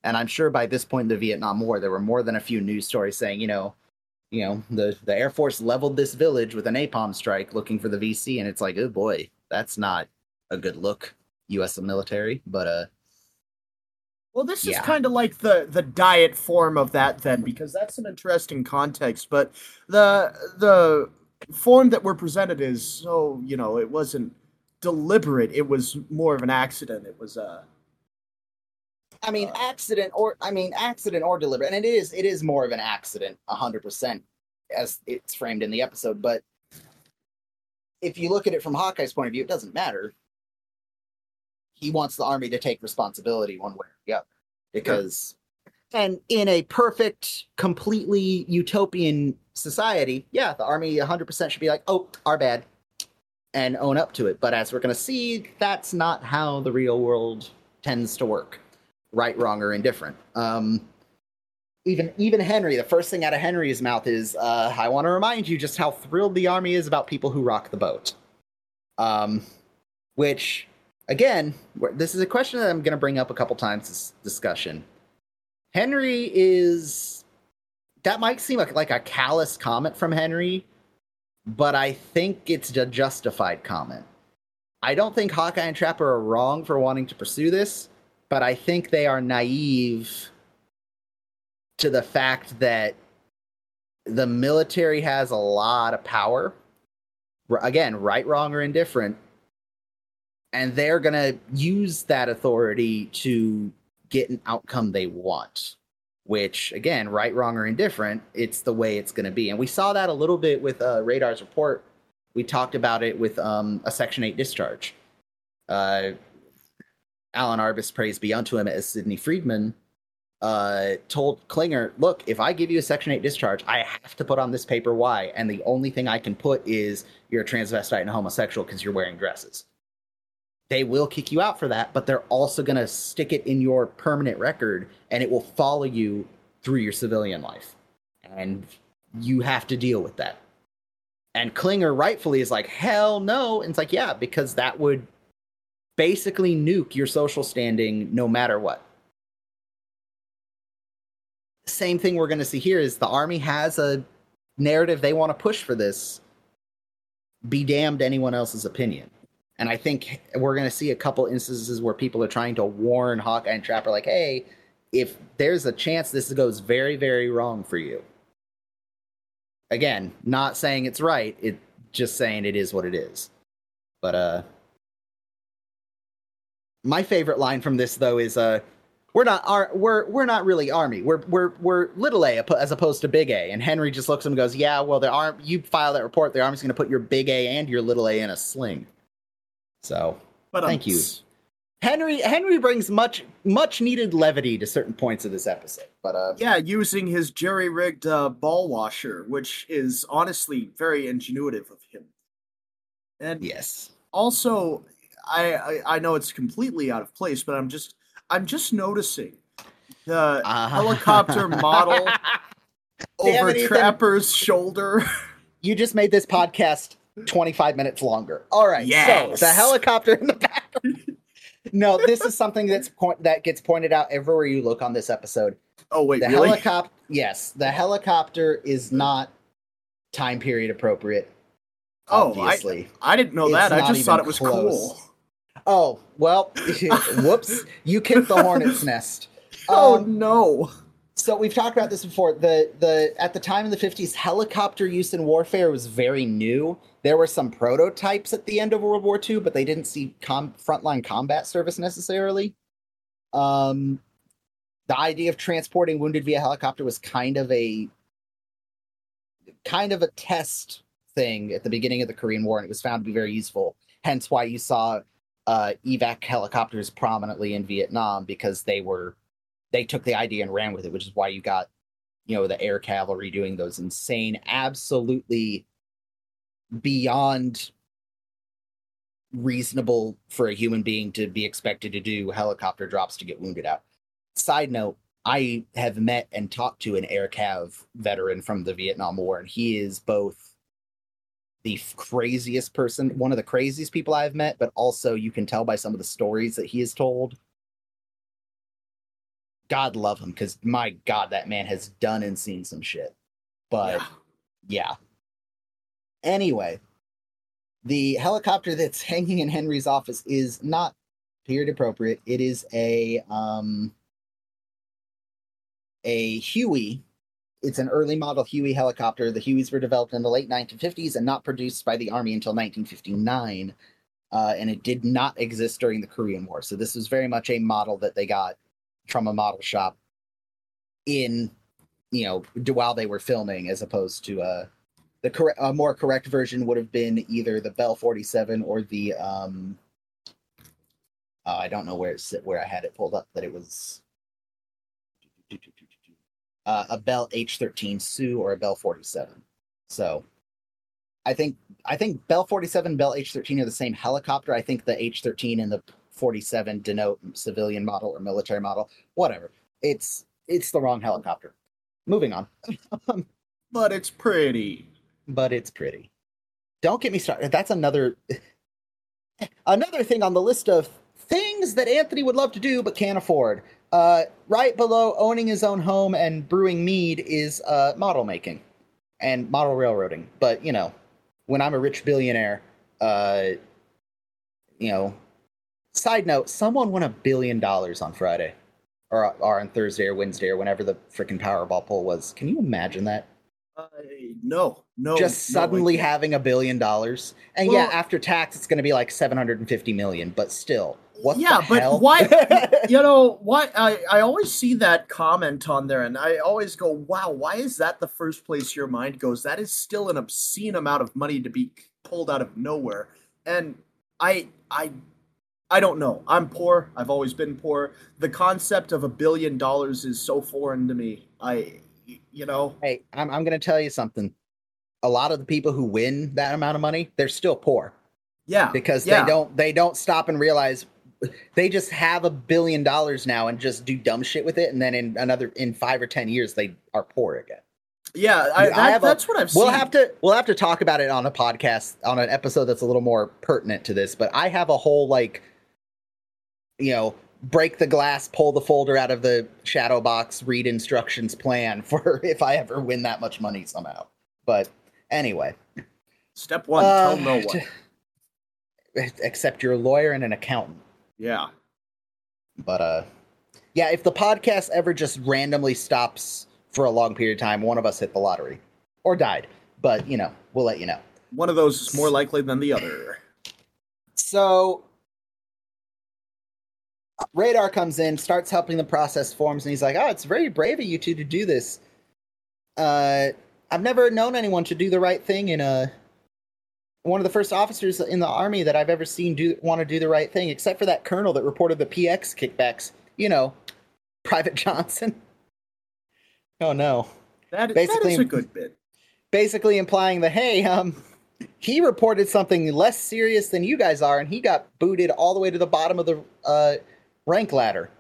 And I'm sure by this point in the Vietnam War, there were more than a few news stories saying, you know, you know, the the Air Force leveled this village with an napalm strike looking for the VC, and it's like, oh boy, that's not a good look, U.S. military. But uh, Well, this is kind of like the the diet form of that then, because that's an interesting context. But the the form that we're presented is so you know it wasn't deliberate. It was more of an accident. It was uh I mean, accident or I mean, accident or deliberate, and it is it is more of an accident, hundred percent, as it's framed in the episode. But if you look at it from Hawkeye's point of view, it doesn't matter. He wants the army to take responsibility one way or the other, because, and in a perfect, completely utopian society, yeah, the army hundred percent should be like, oh, our bad, and own up to it. But as we're going to see, that's not how the real world tends to work right, wrong, or indifferent. Um, even even Henry, the first thing out of Henry's mouth is, uh, "I want to remind you just how thrilled the army is about people who rock the boat." Um, which, again, this is a question that I'm going to bring up a couple times this discussion. Henry is that might seem like, like a callous comment from Henry, but I think it's a justified comment. I don't think Hawkeye and Trapper are wrong for wanting to pursue this but I think they are naive to the fact that the military has a lot of power. Again, right, wrong, or indifferent. And they're going to use that authority to get an outcome they want. Which, again, right, wrong, or indifferent, it's the way it's going to be. And we saw that a little bit with uh, Radar's report. We talked about it with um, a Section 8 discharge. Uh, Alan Arbus, praise be unto him, as Sidney Freedman uh, told Klinger, look, if I give you a Section 8 discharge, I have to put on this paper why. And the only thing I can put is you're a transvestite and homosexual because you're wearing dresses. They will kick you out for that, but they're also going to stick it in your permanent record and it will follow you through your civilian life. And you have to deal with that. And Klinger rightfully is like, hell no. And it's like, yeah, because that would basically nuke your social standing no matter what. Same thing we're going to see here is the army has a narrative they want to push for this. Be damned anyone else's opinion. And I think we're going to see a couple instances where people are trying to warn Hawkeye and Trapper, like, hey, if there's a chance this goes very, very wrong for you. Again, not saying it's right, it just saying it is what it is. But uh my favorite line from this though is uh we're not ar- we're we're not really army. We're we're we're little a as opposed to big A. And Henry just looks at him and goes, "Yeah, well, the arm you file that report, the army's going to put your big A and your little A in a sling." So, But um, Thank you. Henry Henry brings much much needed levity to certain points of this episode. But uh Yeah, using his jerry rigged uh, ball washer, which is honestly very ingenuitive of him. And yes. also, I, I I know it's completely out of place, but I'm just I'm just noticing the Uh, helicopter <laughs> model over. Trapper's shoulder. <laughs> you just made this podcast 25 minutes longer. All right. Yes. So the helicopter in the back. <laughs> no, this is something that's point that gets pointed out everywhere you look on this episode. Oh wait, The really? helicopter, yes, the helicopter is not time period appropriate. Oh, obviously. I didn't know It's that. I just thought it was close. cool. Oh well, <laughs> whoops! You kicked the hornet's nest. <laughs> Oh Um, no. So we've talked about this before. The the at the time in the fifties, helicopter use in warfare was very new. There were some prototypes at the end of World War II, but they didn't see com- frontline combat service necessarily. Um, the idea of transporting wounded via helicopter was kind of a kind of a test thing at the beginning of the Korean War, and it was found to be very useful. Hence, why you saw uh, evac helicopters prominently in Vietnam because they were they took the idea and ran with it, which is why you got, you know, the air cavalry doing those insane, absolutely beyond reasonable for a human being to be expected to do helicopter drops to get wounded out. Side note, I have met and talked to an air cav veteran from the Vietnam War, and he is both the craziest person, one of the craziest people I've met, but also you can tell by some of the stories that he has told God love him because my God, that man has done and seen some shit. But Yeah. yeah. Anyway, the helicopter that's <laughs> hanging in Henry's office is not period appropriate. It is a um a Huey. It's an early model Huey helicopter. The Hueys were developed in the late 1950s and not produced by the Army until 1959. Uh, and it did not exist during the Korean War. So this was very much a model that they got from a model shop in you know while they were filming as opposed to uh the correct a more correct version would have been either the bell 47 or the um uh, i don't know where it's where i had it pulled up that it was uh, a bell h13 Sioux or a bell 47 so i think i think bell 47 bell h13 are the same helicopter. I think the h13 and the 47 denote civilian model or military model whatever. It's it's the wrong helicopter. Moving on. <laughs> But it's pretty. but it's pretty. Don't get me started. That's another another thing on the list of things that anthony would love to do but can't afford. Uh, right below owning his own home and brewing mead is uh, model making and model railroading. But you know when i'm a rich billionaire uh, you know side note someone won a billion dollars on friday or, or on thursday or wednesday or whenever the freaking powerball poll was can you imagine that Uh, no, no. just no, suddenly having a billion dollars and yeah after tax it's going to be like 750 million but still what yeah, but why? <laughs> you know why? I I always see that comment on there, and I always go, "Wow, why is that the first place your mind goes? That is still an obscene amount of money to be pulled out of nowhere." And I I I don't know. I'm poor. I've always been poor. The concept of a billion dollars is so foreign to me. I you know hey i'm, I'm going to tell you something a lot of the people who win that amount of money they're still poor yeah because yeah. they don't they don't stop and realize they just have a billion dollars now and just do dumb shit with it and then in another in five or ten years they are poor again yeah. I, I that, a- that's what I've we'll seen. have to we'll have to talk about it on a podcast on an episode that's a little more pertinent to this but i have a whole like you know, break the glass, pull the folder out of the shadow box, read instructions, plan <laughs> for if I ever win that much money somehow. But anyway, Step one: uh, tell no one. except you're lawyer and an accountant. Yeah. But uh, yeah, if the podcast ever just randomly stops for a long period of time, one of us hit the lottery or died. But you know, we'll let you know. One of those is more likely than the other. So Radar comes in, starts helping the process forms, and he's like, "Oh, it's very brave of you two to do this. Uh, I've never known anyone to do the right thing in a one of the first officers in the army that I've ever seen do want to do the right thing, except for that colonel that reported the PX kickbacks. You know, <laughs> Private Johnson. <laughs> Oh no! That, that Basically- is a good bit. Basically implying that hey, um, he reported something less serious than you guys are, and he got booted all the way to the bottom of the uh, rank ladder.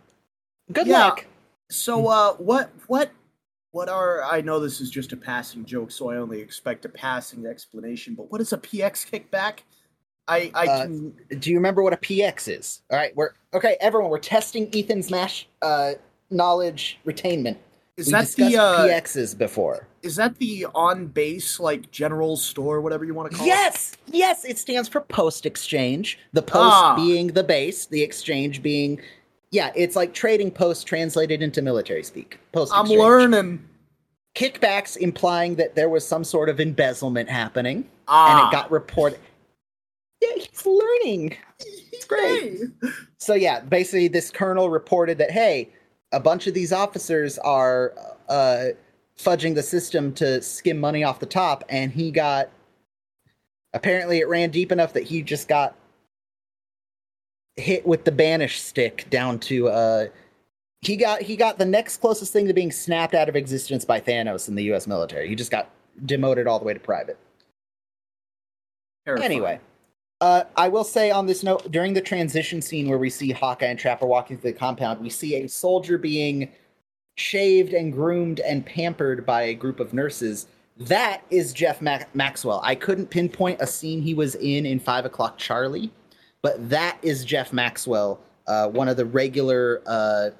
Good Yeah. luck. So, uh, what, what, what are? I know this is just a passing joke, so I only expect a passing explanation. But what is a PX kickback? I, I Uh, can. Do you remember what a PX is? All right, we're okay. Everyone, we're testing Ethan's mash uh, knowledge retainment. Is we that the uh, PXs before? is that the on base like general store, whatever you want to call it? Yes, yes. It stands for post exchange. The post Ah. being the base, the exchange being, yeah. It's like trading post translated into military speak. Post. I'm learning. kickbacks, implying that there was some sort of embezzlement happening, and Ah, it got reported. Yeah, he's learning. it's great. So yeah, basically this colonel reported that hey, a bunch of these officers are uh, fudging the system to skim money off the top, and he got. Apparently, it ran deep enough that he just got hit with the banish stick down to. Uh, he got he got the next closest thing to being snapped out of existence by Thanos in the U.S. military. He just got demoted all the way to private. Terrifying. Anyway, uh, I will say on this note, during the transition scene where we see Hawkeye and Trapper walking through the compound, we see a soldier being shaved and groomed and pampered by a group of nurses. That is Jeff Mac- Maxwell. I couldn't pinpoint a scene he was in in Five O'clock Charlie, but that is Jeff Maxwell, uh, one of the regular uh,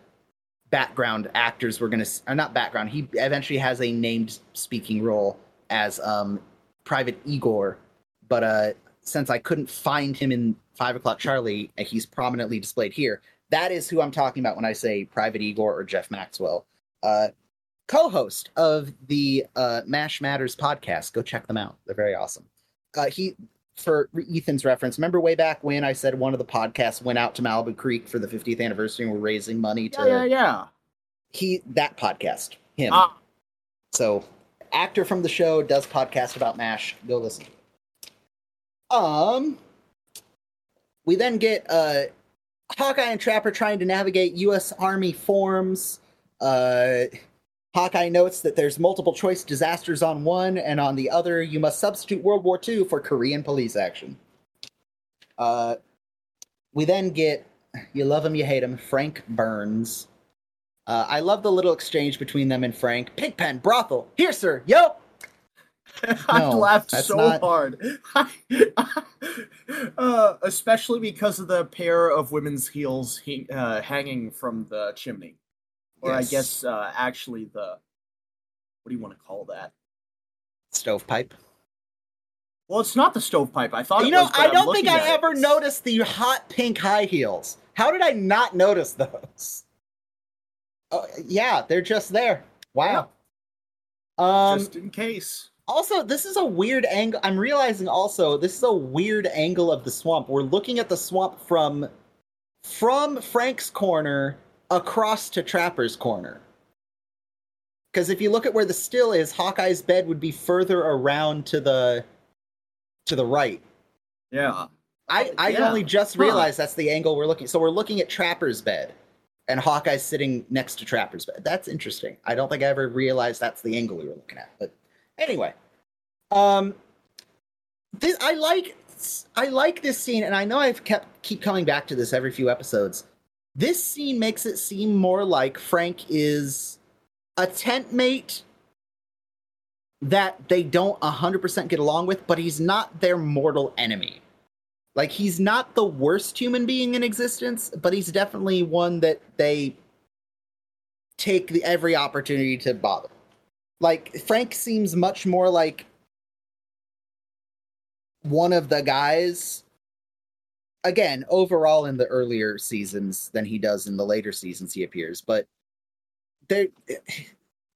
background actors. We're gonna, or not background. He eventually has a named speaking role as um, Private Igor, but uh, since I couldn't find him in Five O'clock Charlie, he's prominently displayed here. That is who I'm talking about when I say Private Igor or Jeff Maxwell, uh, co-host of the uh, Mash Matters podcast. Go check them out; they're very awesome. Uh, he, for Ethan's reference, remember way back when I said one of the podcasts went out to Malibu Creek for the 50th anniversary and we're raising money to Yeah, yeah, yeah. he that podcast him. Ah, So, actor from the show does podcast about MASH. Go listen. Um, we then get uh, Hawkeye and Trapper trying to navigate U.S. Army forms. Uh, Hawkeye notes that there's multiple choice disasters on one, and on the other, you must substitute World War II for Korean police action. Uh, we then get, you love him, you hate him, Frank Burns. Uh, I love the little exchange between them and Frank. Pigpen, brothel, here, sir. Yo. <laughs> I No, laughed so not- hard, <laughs> uh, especially because of the pair of women's heels he, uh, hanging from the chimney, or I guess uh, actually the what do you want to call that? Stovepipe. Well, it's not the stovepipe. I thought You know, was, I don't think I ever it. noticed the hot pink high heels. How did I not notice those? <laughs> Oh, yeah, they're just there. Wow. Um, just in case. Also, this is a weird angle. I'm realizing also this is a weird angle of the swamp. We're looking at the swamp from from Frank's corner across to Trapper's corner. Because if you look at where the still is, Hawkeye's bed would be further around to the to the right. Yeah. I, I Yeah. only just Huh. realized that's the angle we're looking. So we're looking at Trapper's bed, and Hawkeye's sitting next to Trapper's bed. That's interesting. I don't think I ever realized that's the angle we were looking at. But anyway, um, this I like I like this scene, and I know I've kept keep coming back to this every few episodes. This scene makes it seem more like Frank is a tent mate that they don't 100% get along with, but he's not their mortal enemy. Like he's not the worst human being in existence, but he's definitely one that they take the, every opportunity to bother. Like Frank seems much more like one of the guys again overall in the earlier seasons than he does in the later seasons he appears but there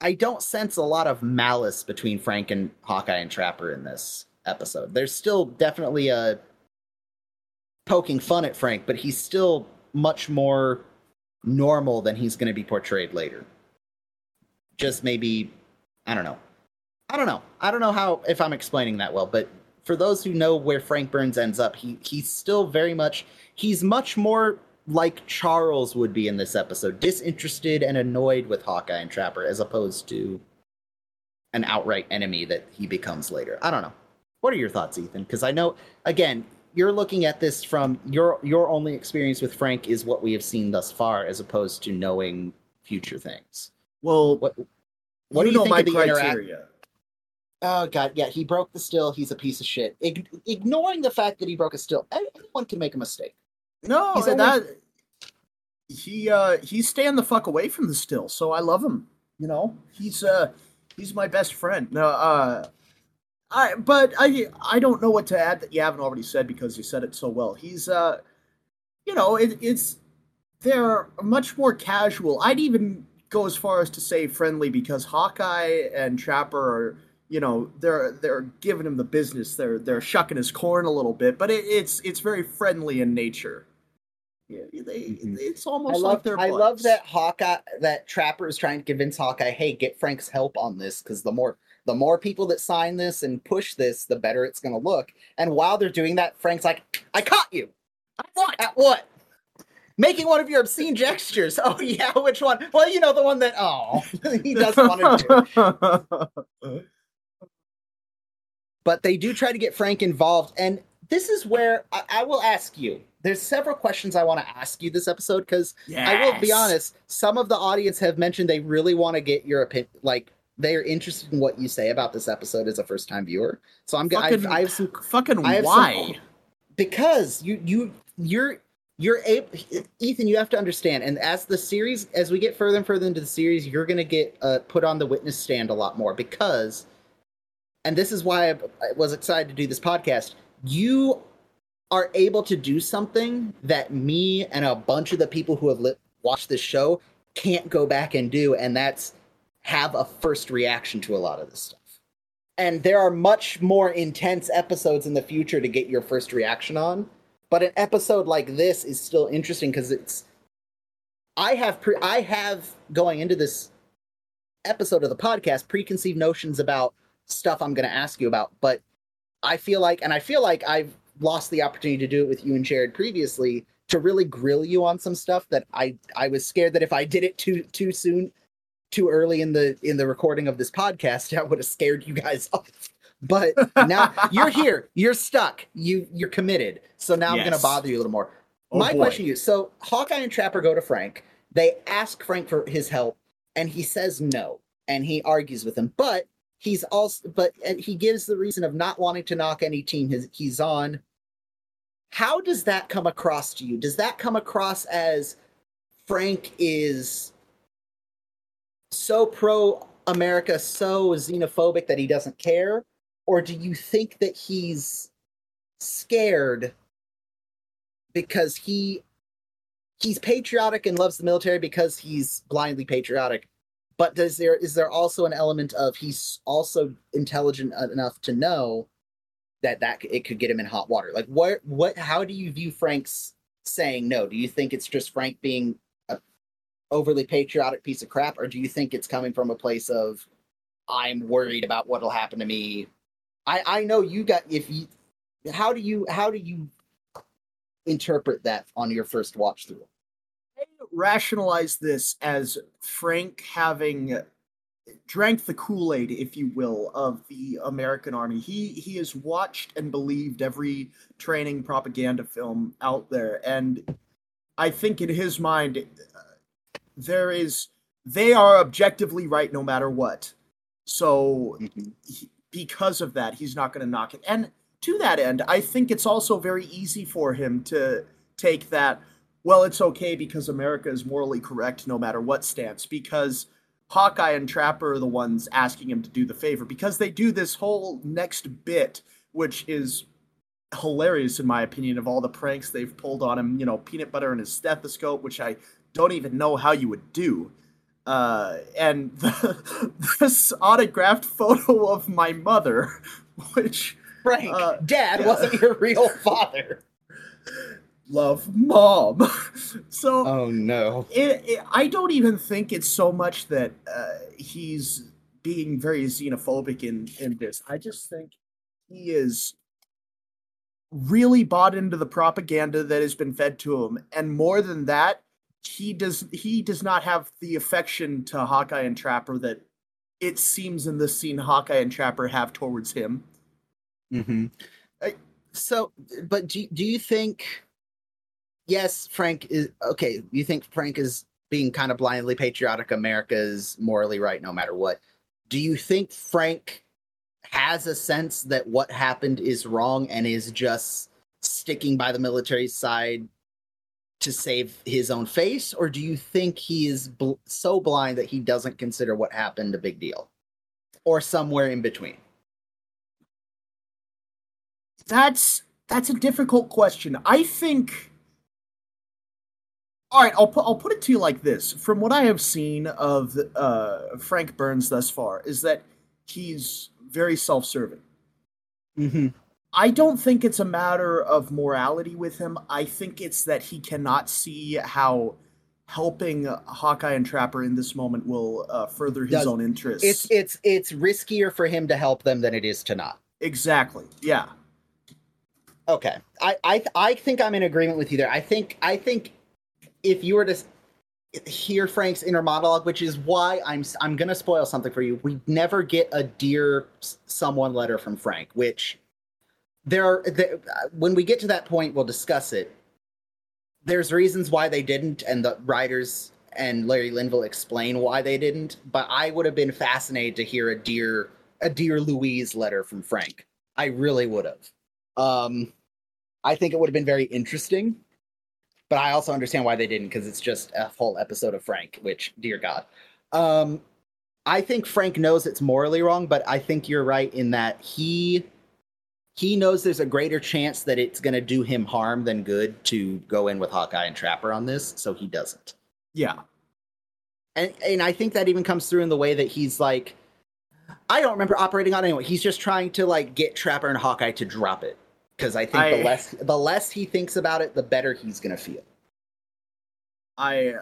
i don't sense a lot of malice between frank and hawkeye and trapper in this episode. There's still definitely a poking fun at frank but he's still much more normal than he's going to be portrayed later. Just maybe i don't know. I don't know. I don't know how if i'm explaining that well but for those who know where Frank Burns ends up, he he's still very much he's much more like Charles would be in this episode, disinterested and annoyed with Hawkeye and Trapper, as opposed to an outright enemy that he becomes later. I don't know. What are your thoughts, Ethan? Because I know again, you're looking at this from your your only experience with Frank is what we have seen thus far, as opposed to knowing future things. Well, what what do you know think my of the criteria. Oh god, yeah, he broke the still. He's a piece of shit. Ig- ignoring the fact that he broke a still, anyone can make a mistake. No, He's only- that he uh he's staying the fuck away from the still, so I love him. You know, he's uh he's my best friend. No, uh, I but I I don't know what to add that you haven't already said because you said it so well. He's uh, you know, it, it's they're much more casual. I'd even go as far as to say friendly because Hawkeye and Trapper are. You know they're they're giving him the business. They're they're shucking his corn a little bit, but it, it's it's very friendly in nature. Yeah, they, Mhm. it's I almost love, like they're I love that Hawkeye, that Trapper is trying to convince Hawkeye, hey, get Frank's help on this, because the more the more people that sign this and push this, the better it's going to look. And while they're doing that, Frank's like, I caught you. What? At what? Making one of your obscene gestures. <laughs> Oh yeah, which one? Well, you know the one that. Oh, <laughs> he doesn't want to do. <laughs> but they do try to get Frank involved. And this is where I, I will ask you. There's several questions I want to ask you this episode because I will be honest. Some of the audience have mentioned they really want to get your opinion. Like they are interested in what you say about this episode as a first time viewer. So I'm gonna. Fucking, I have some fucking I have why? some because you you you're you're able ethan you have to understand and as the series as we get further and further into the series you're going to get uh, put on the witness stand a lot more because and this is why I, was excited to do this podcast. You are able to do something that me and a bunch of the people who have li- watched this show can't go back and do and that's have a first reaction to a lot of this stuff. And there are much more intense episodes in the future to get your first reaction on but an episode like this is still interesting because it's i have pre- i have going into this episode of the podcast preconceived notions about stuff i'm going to ask you about but i feel like and i feel like i've lost the opportunity to do it with you and jared previously to really grill you on some stuff that i i was scared that if i did it too too soon too early in the in the recording of this podcast <laughs> i would have scared you guys <laughs> off. But now <laughs> you're here. You're stuck. You you're committed. So now i'm going to bother you a little more. Oh, my boy. question to you so hawkeye and trapper go to frank. They ask frank for his help and he says no and he argues with him. But he's also but he gives the reason of not wanting to knock any team his, he's on. How does that come across to you? Does that come across as frank is so pro america so xenophobic that he doesn't care? Or do you think that he's scared because he he's patriotic and loves the military because he's blindly patriotic but does there is there also an element of he's also intelligent enough to know that that it could get him in hot water? Like what what how do you view frank's saying no? Do you think it's just frank being a overly patriotic piece of crap or do you think it's coming from a place of i'm worried about what'll happen to me i i know you got if you how do you how do you interpret that on your first watch through rationalize this as Frank having drank the Kool-Aid, if you will, of the American Army. He he has watched and believed every training propaganda film out there, and I think in his mind there is they are objectively right no matter what. So mm-hmm. he, because of that, he's not going to knock it. And to that end, I think it's also very easy for him to take that, well, it's okay because America is morally correct no matter what stance, because Hawkeye and Trapper are the ones asking him to do the favor, because they do this whole next bit, which is hilarious in my opinion of all the pranks they've pulled on him, you know, peanut butter and his stethoscope, which I don't even know how you would do. Uh, and the, <laughs> this autographed photo of my mother, <laughs> which Frank, Uh, Dad yeah. wasn't your real father. <laughs> love mom. <laughs> so Oh no. it, it, I don't even think it's so much that uh, he's being very xenophobic in in this. I just think he is really bought into the propaganda that has been fed to him, and more than that, he does he does not have the affection to Hawkeye and Trapper that it seems in this scene Hawkeye and Trapper have towards him. Mm-hmm. so, but do do you think? Yes, Frank is okay. You think Frank is being kind of blindly patriotic? America is morally right no matter what. Do you think Frank has a sense that what happened is wrong and is just sticking by the military side to save his own face, or do you think he is bl- so blind that he doesn't consider what happened a big deal, or somewhere in between? That's that's a difficult question. I think. All right, I'll put I'll put it to you like this. From what I have seen of uh, Frank Burns thus far, is that he's very self-serving. Mm-hmm. I don't think it's a matter of morality with him. I think it's that he cannot see how helping Hawkeye and Trapper in this moment will uh, further his Does- own interests. it's it's it's riskier for him to help them than it is to not. exactly, yeah. Okay, I I I think I'm in agreement with you there. I think I think if you were to hear Frank's inner monologue, which is why I'm I'm gonna spoil something for you. We never get a dear someone letter from Frank, which there are there, when we get to that point, we'll discuss it. There's reasons why they didn't, and the writers and Larry Linville explain why they didn't. But I would have been fascinated to hear a dear a dear Louise letter from Frank. I really would have. Um, I think it would have been very interesting, but I also understand why they didn't because it's just a whole episode of Frank. Which, dear God, um, I think Frank knows it's morally wrong, but I think you're right in that he he knows there's a greater chance that it's going to do him harm than good to go in with Hawkeye and Trapper on this, so he doesn't. Yeah. And and I think that even comes through in the way that he's like, I don't remember operating on anyone. He's just trying to like get Trapper and Hawkeye to drop it because I think I- the less the less he thinks about it, the better he's gonna feel. I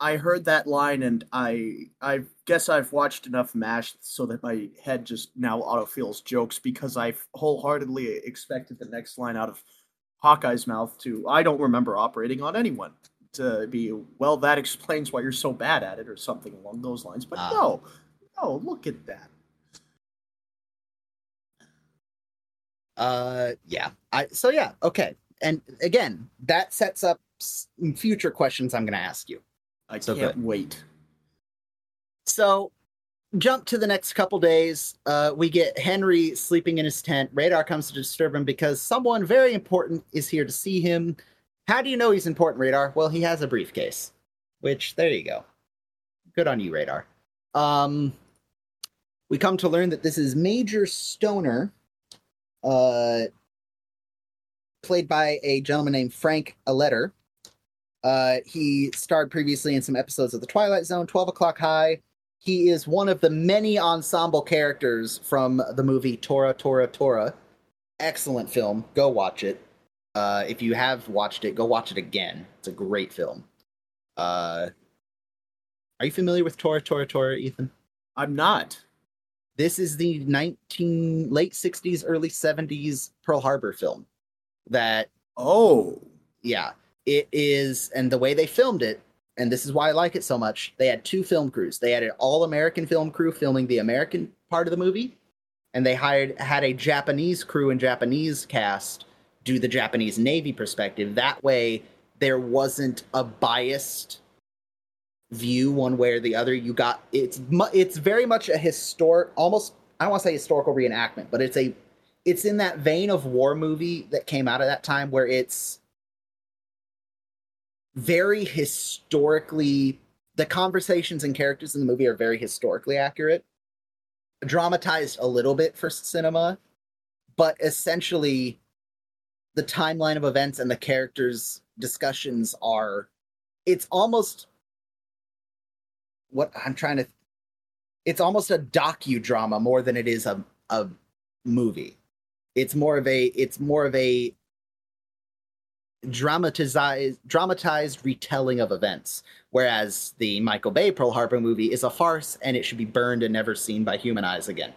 I heard that line and I I guess I've watched enough MASH so that my head just now autofills jokes because I've wholeheartedly expected the next line out of Hawkeye's mouth to I don't remember operating on anyone to be well that explains why you're so bad at it or something along those lines. But Ah. no, no, look at that. Uh, yeah. I so yeah. Okay. And again, that sets up future questions I'm gonna ask you. I So can't good. wait. So, jump to the next couple days. Uh, we get Henry sleeping in his tent. Radar comes to disturb him because someone very important is here to see him. How do you know he's important, Radar? Well, he has a briefcase. Which, there you go. Good on you, Radar. Um, we come to learn that this is Major Stoner, uh, played by a gentleman named Frank Aletter. Uh, he starred previously in some episodes of The Twilight Zone, 12 O'Clock High. He is one of the many ensemble characters from the movie Tora, Tora, Tora. Excellent film. Go watch it. Uh, if you have watched it, go watch it again. It's a great film. Uh, are you familiar with Tora, Tora, Tora, Ethan? I'm not. This is the 19 late 60s, early 70s Pearl Harbor film that Oh. yeah, it is, and the way they filmed it, and this is why I like it so much. They had two film crews. They had an all-American film crew filming the American part of the movie, and they hired had a Japanese crew and Japanese cast do the Japanese Navy perspective. That way, there wasn't a biased view one way or the other. You got it's it's very much a historic, almost I don't want to say historical reenactment, but it's a it's in that vein of war movie that came out at that time where it's very historically the conversations and characters in the movie are very historically accurate dramatized a little bit for cinema but essentially the timeline of events and the characters discussions are it's almost what i'm trying to it's almost a docudrama more than it is a, a movie it's more of a it's more of a dramatized dramatized retelling of events whereas the michael bay pearl harbor movie is a farce and it should be burned and never seen by human eyes again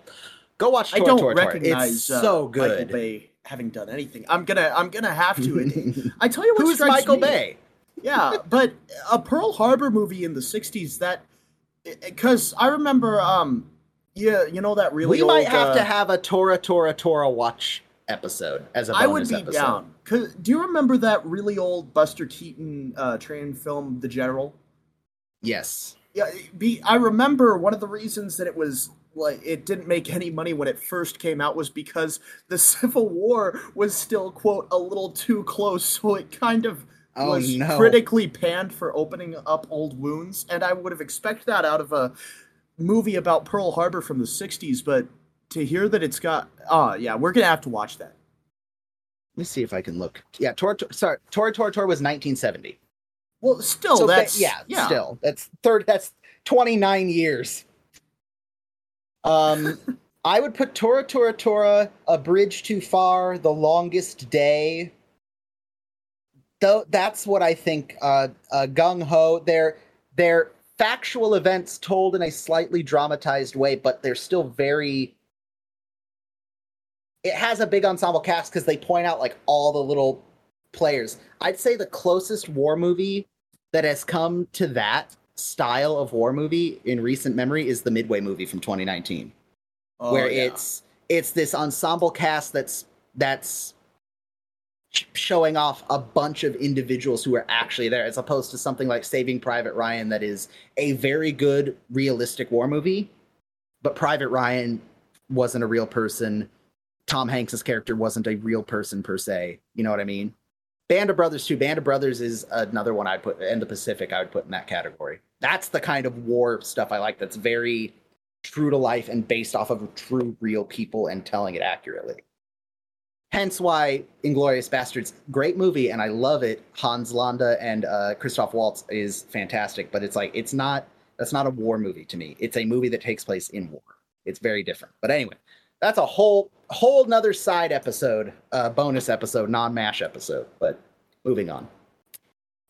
go watch I don't Tor, Tor. recognize it's uh, so Michael good Bay having done anything. I'm gonna I'm gonna have to. <laughs> I tell you what who's michael me- bay Yeah, but a Pearl Harbor movie in the '60s that because I remember um yeah you know that really we might old, have uh, to have a tora tora tora watch episode as a bonus I would be episode. down. Cause do you remember that really old Buster Keaton uh, train film, The General? yes Yeah, be I remember one of the reasons that it was like it didn't make any money when it first came out was because the <laughs> Civil War was still quote a little too close, so it kind of Oh, was no. critically panned for opening up old wounds, and I would have expected that out of a movie about Pearl Harbor from the '60s, but to hear that it's got ah yeah, we're gonna have to watch that. let me see if i can look yeah tor, Tor- sorry tora tora tora was 1970 Well, still so that- that's yeah, still that's third that's 29 years um <laughs> i would put tora tora tora a bridge too far the longest day though that's what i think uh, uh gung-ho they're they're factual events told in a slightly dramatized way but they're still very it has a big ensemble cast because they point out like all the little players i'd say the closest war movie that has come to that style of war movie in recent memory is the Midway movie from 2019, Oh, where yeah. it's it's this ensemble cast that's that's showing off a bunch of individuals who are actually there, as opposed to something like Saving Private Ryan, that is a very good realistic war movie, but Private Ryan wasn't a real person. Tom Hanks's character wasn't a real person per se. You know what I mean? Band of Brothers too. Band of Brothers is another one I'd put, and the Pacific I would put in that category. That's the kind of war stuff I like. That's very true to life and based off of true, real people and telling it accurately. Hence why Inglourious Basterds, great movie, and I love it. Hans Landa and uh, Christoph Waltz is fantastic, but it's like it's not. That's not a war movie to me. It's a movie that takes place in war. It's very different. But anyway, that's a whole whole nother side episode, uh, bonus episode, non mash episode. But moving on.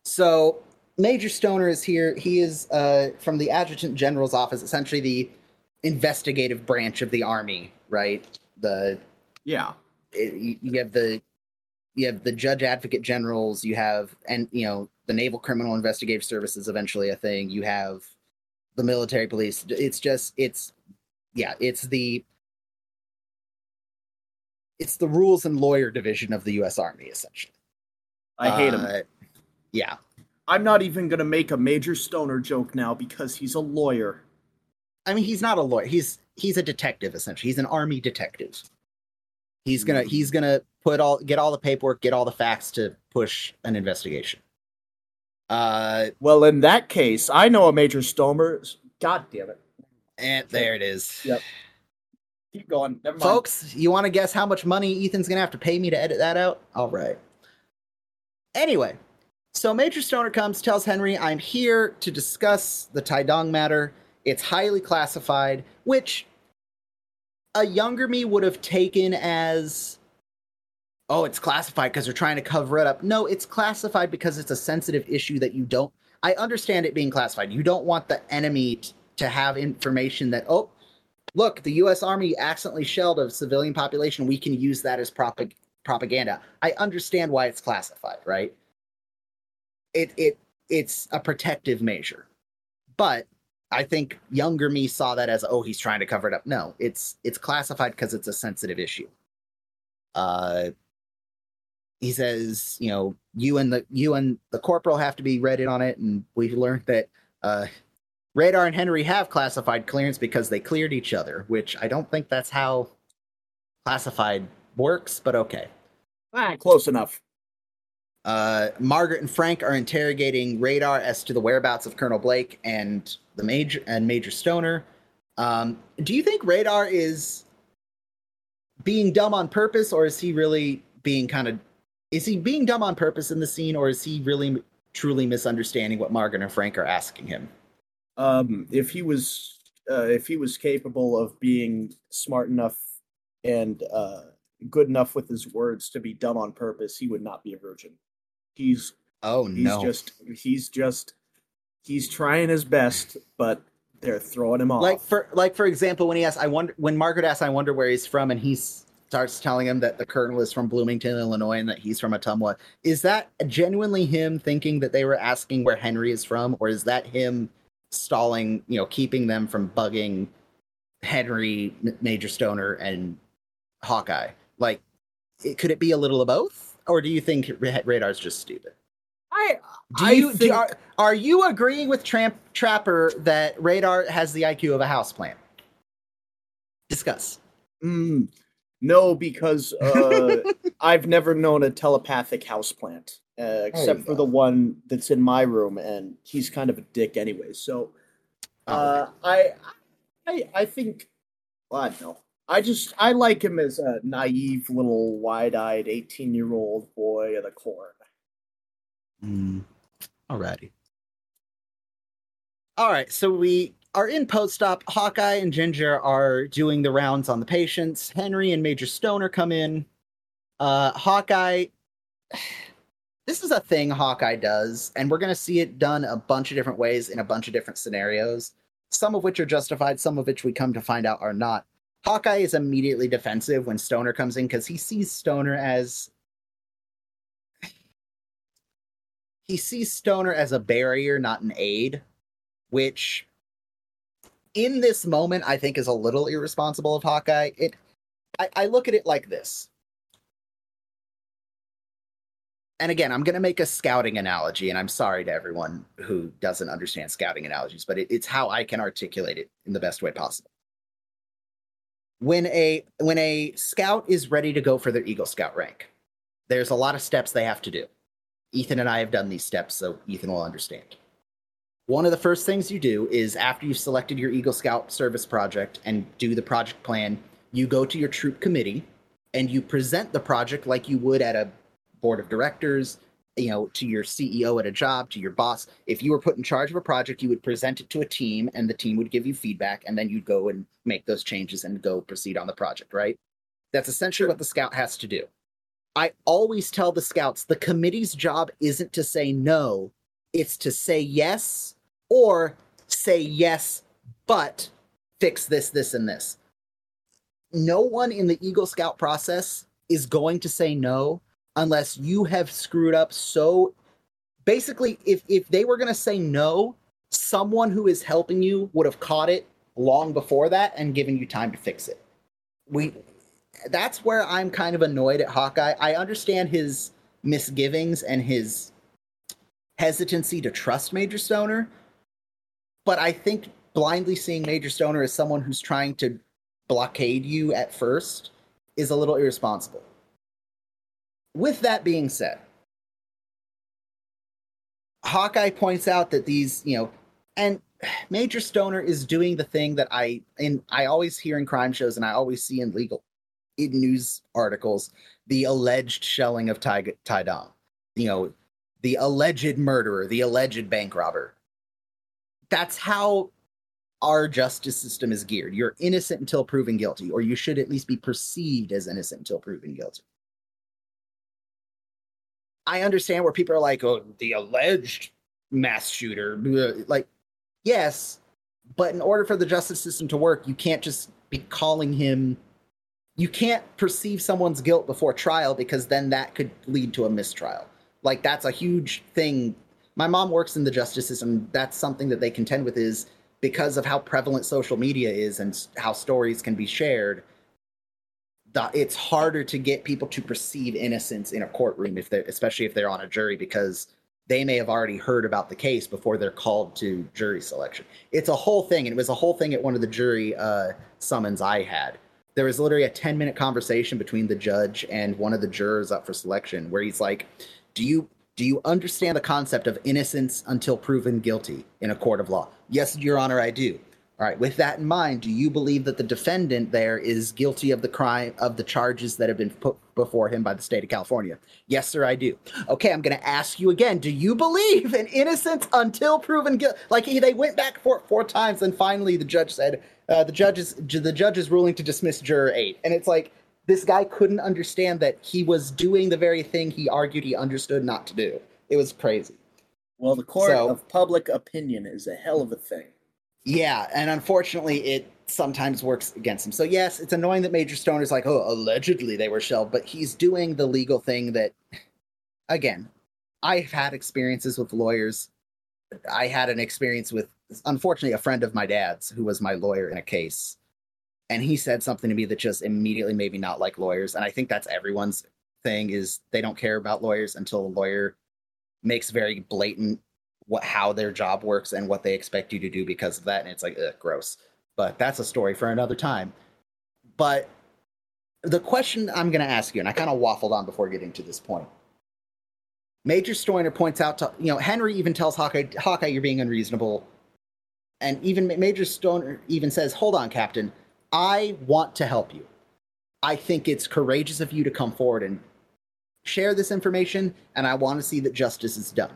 So Major Stoner is here. He is uh, from the Adjutant General's office, essentially the investigative branch of the army, right? The yeah. It, you- have the you have the judge advocate generals you have and you know the naval criminal investigative services eventually a thing you have the military police. It's just it's yeah it's the it's the rules and lawyer division of the us army essentially. I hate him. Uh, yeah. I'm not even gonna make a major stoner joke now because he's a lawyer. i mean he's not a lawyer. He's he's a detective essentially. He's an army detective he's gonna Mm. he's gonna put all get all the paperwork get all the facts to push an investigation uh Well, in that case, I know a major stoner. God damn it! and there it is Yep. Keep going. Never mind. folks you want to guess how much money ethan's gonna have to pay me to edit that out all right anyway so major stoner comes tells henry i'm here to discuss the Tae-Dong matter it's highly classified which a younger me would have taken as oh it's classified because they're trying to cover it up no it's classified because it's a sensitive issue that you don't i understand it being classified you don't want the enemy t- to have information that oh look, the U.S. Army accidentally shelled a civilian population. We can use that as propag- propaganda. I understand why it's classified, right? It it it's a protective measure, but I think younger me saw that as oh he's trying to cover it up. No, it's it's classified because it's a sensitive issue. Uh, he says, you know, you and the you and the corporal have to be read in on it, and we've learned that uh, Radar and Henry have classified clearance because they cleared each other, which I don't think that's how classified works, but okay. Ah, close enough. Uh, Margaret and Frank are interrogating Radar as to the whereabouts of Colonel Blake and the Major and Major Stoner. Um, do you think Radar is being dumb on purpose, or is he really being kind of? Is he being dumb on purpose in the scene, or is he really truly misunderstanding what Margaret and Frank are asking him? Um, if he was, uh, if he was capable of being smart enough and uh, good enough with his words to be dumb on purpose, he would not be a virgin. He's Oh he's no! just he's just he's trying his best, but they're throwing him off. like for like for example, when he asks, I wonder when Margaret asks, I wonder where he's from, and he starts telling him that the colonel is from Bloomington, Illinois, and that he's from Ottumwa. Is that genuinely him thinking that they were asking where Henry is from, or is that him stalling, you know, keeping them from bugging Henry, Major Stoner, and Hawkeye? Like, it, could it be a little of both, or do you think Radar's just stupid? I Do I you do, are, are you agreeing with Tramp Trapper that Radar has the IQ of a houseplant? Discuss. Mm, no, because uh, <laughs> I've never known a telepathic houseplant, uh, except for go. the one that's in my room, and he's kind of a dick anyway. So, uh, I, I, I think, well, I don't know. I just I like him as a naive little wide-eyed eighteen-year-old boy at the corn. Mm. Alrighty. All right, so we are in post-op. Hawkeye and Ginger are doing the rounds on the patients. Henry and Major Stoner come in. Uh, Hawkeye. <sighs> This is a thing Hawkeye does, and we're going to see it done a bunch of different ways in a bunch of different scenarios. Some of which are justified, some of which we come to find out are not. Hawkeye is immediately defensive when Stoner comes in because he sees Stoner as he sees Stoner as a barrier, not an aid, which in this moment I think is a little irresponsible of Hawkeye. It I, I look at it like this. And again, I'm going to make a scouting analogy, and I'm sorry to everyone who doesn't understand scouting analogies, but it, it's how I can articulate it in the best way possible. When a when a scout is ready to go for their Eagle Scout rank, there's a lot of steps they have to do. Ethan and I have done these steps, so Ethan will understand. One of the first things you do is after you've selected your Eagle Scout service project and do the project plan, you go to your troop committee and you present the project like you would at a board of directors, you know, to your CEO at a job, to your boss. If you were put in charge of a project, you would present it to a team and the team would give you feedback and then you'd go and make those changes and go proceed on the project, right? That's essentially what the scout has to do. I always tell the scouts the committee's job isn't to say no, it's to say yes or say yes, but fix this, this, and this. No one in the Eagle Scout process is going to say no unless you have screwed up so basically if if they were going to say no someone who is helping you would have caught it long before that and given you time to fix it we that's where i'm kind of annoyed at hawkeye. I understand his misgivings and his hesitancy to trust major stoner but i think blindly seeing major stoner as someone who's trying to blockade you at first is a little irresponsible. With that being said, Hawkeye points out that these, you know, and Major Stoner is doing the thing that I and I always hear in crime shows and I always see in legal in news articles, the alleged shelling of Tai Tai Dong. You know, the alleged murderer, the alleged bank robber. That's how our justice system is geared. You're innocent until proven guilty, or you should at least be perceived as innocent until proven guilty. I understand where people are like, oh, the alleged mass shooter. Like, yes, but in order for the justice system to work, you can't just be calling him. You can't perceive someone's guilt before trial because then that could lead to a mistrial. Like, that's a huge thing. My mom works in the justice system. That's something that they contend with is because of how prevalent social media is and how stories can be shared the, it's harder to get people to perceive innocence in a courtroom if they're especially if they're on a jury because they may have already heard about the case before they're called to jury selection it's a whole thing and it was a whole thing at one of the jury uh, summons i had there was literally a 10 minute conversation between the judge and one of the jurors up for selection where he's like, "Do you do you understand the concept of innocence until proven guilty in a court of law?" Yes, Your Honor, I do. All right, with that in mind, do you believe that the defendant there is guilty of the crime of the charges that have been put before him by the state of California? Yes, sir, I do. Okay, I'm going to ask you again. Do you believe in innocence until proven guilty? Like he, they went back for it four times, and finally the judge said uh, the judge is the judge is ruling to dismiss juror eight, and it's like this guy couldn't understand that he was doing the very thing he argued he understood not to do. It was crazy. Well, the court So- of public opinion is a hell of a thing. Yeah, and unfortunately, it sometimes works against him. So yes, it's annoying that Major Stone is like, oh, allegedly they were shelved, but he's doing the legal thing that, again, I've had experiences with lawyers. I had an experience with, unfortunately, a friend of my dad's who was my lawyer in a case, and he said something to me that just immediately made me not like lawyers. And I think that's everyone's thing is they don't care about lawyers until a lawyer makes very blatant what how their job works and what they expect you to do because of that and it's like ugh, gross. But that's a story for another time. But the question i'm going to ask you and i kind of waffled on before getting to this point. Major stoner points out to you know henry even tells hawkeye hawkeye you're being unreasonable and even major stoner even says hold on captain. I want to help you. I think it's courageous of you to come forward and share this information and i want to see that justice is done.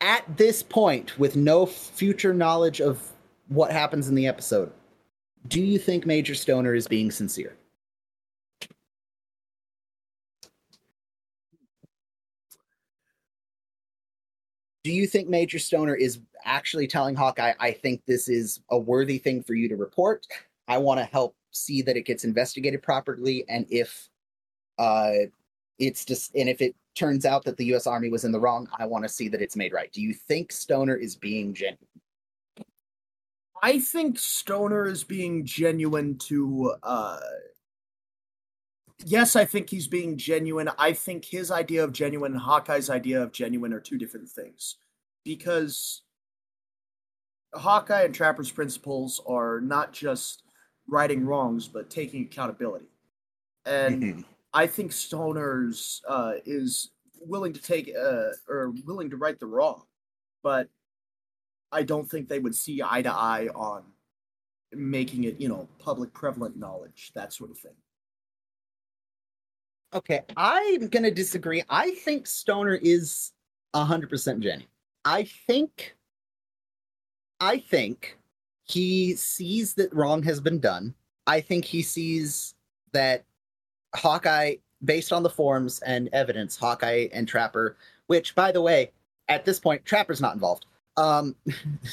At this point, with no future knowledge of what happens in the episode, do you think Major Stoner is being sincere? Do you think Major Stoner is actually telling Hawkeye, I think this is a worthy thing for you to report? I want to help see that it gets investigated properly, and if uh, it's just, and if it turns out that the U.S. Army was in the wrong, I want to see that it's made right. Do you think Stoner is being genuine? I think Stoner is being genuine to uh Yes, I think he's being genuine. I think his idea of genuine and Hawkeye's idea of genuine are two different things. Because Hawkeye and Trapper's principles are not just righting wrongs, but taking accountability. And Mhm. I think Stoner's uh, is willing to take uh, or willing to right the wrong, but I don't think they would see eye to eye on making it, you know, public prevalent knowledge, that sort of thing. Okay, I'm gonna disagree. I think Stoner is hundred percent Jenny. I think, I think he sees that wrong has been done. I think he sees that Hawkeye, based on the forms and evidence, Hawkeye and Trapper, which, by the way, at this point, Trapper's not involved. Um,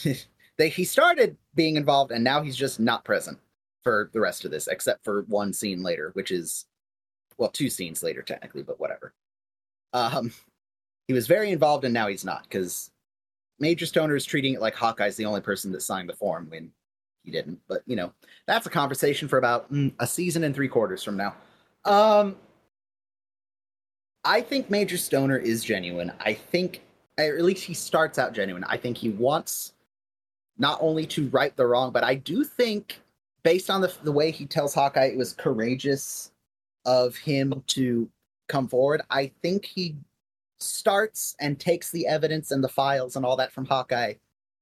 <laughs> they he started being involved, and now he's just not present for the rest of this, except for one scene later, which is well, two scenes later technically, but whatever. Um, he was very involved, and now he's not because Major Stoner is treating it like Hawkeye's the only person that signed the form when he didn't. But you know, that's a conversation for about mm, a season and three quarters from now. Um, I think Major Stoner is genuine. I think, or at least he starts out genuine. I think he wants not only to right the wrong, but I do think, based on the the way he tells Hawkeye, it was courageous of him to come forward. I think he starts and takes the evidence and the files and all that from Hawkeye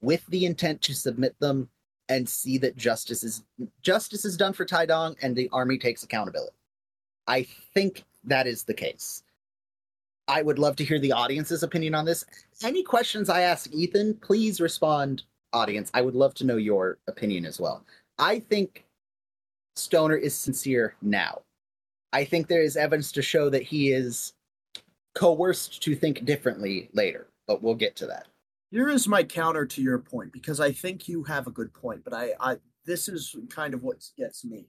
with the intent to submit them and see that justice is justice is done for Tae-Dong and the army takes accountability. I think that is the case. I would love to hear the audience's opinion on this. Any questions I ask Ethan, please respond, audience. I would love to know your opinion as well. I think Stoner is sincere now. I think there is evidence to show that he is coerced to think differently later, but we'll get to that. Here is my counter to your point because I think you have a good point, but I, I this is kind of what gets me.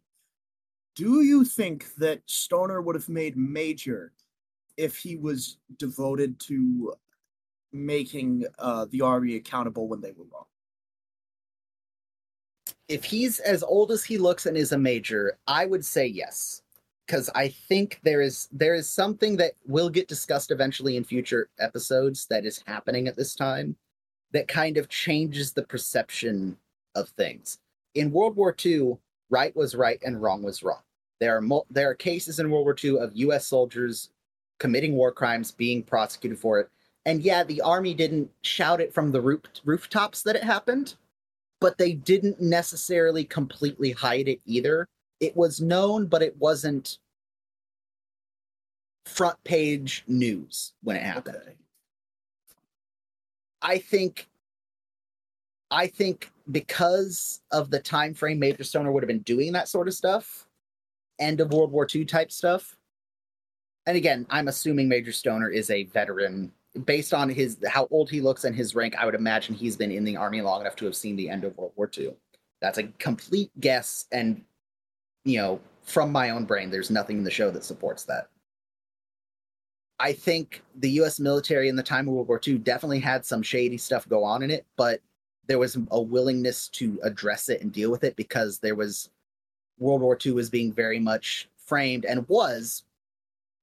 Do you think that Stoner would have made Major if he was devoted to making uh, the army accountable when they were wrong? If he's as old as he looks and is a major, I would say yes. Because I think there is there is something that will get discussed eventually in future episodes that is happening at this time that kind of changes the perception of things. In World War II, right was right and wrong was wrong. There are there are cases in World War II of U.S. soldiers committing war crimes, being prosecuted for it. And yeah, the army didn't shout it from the roof- rooftops that it happened, but they didn't necessarily completely hide it either. It was known, but it wasn't front page news when it happened. Okay. I think I think because of the time frame Major Stoner would have been doing that sort of stuff, end of World War II type stuff. And again, I'm assuming Major Stoner is a veteran based on his how old he looks and his rank. I would imagine he's been in the army long enough to have seen the end of World War II. That's a complete guess, and you know, from my own brain, there's nothing in the show that supports that. I think the U.S. military in the time of World War II definitely had some shady stuff go on in it, but there was a willingness to address it and deal with it because there was World War II was being very much framed and was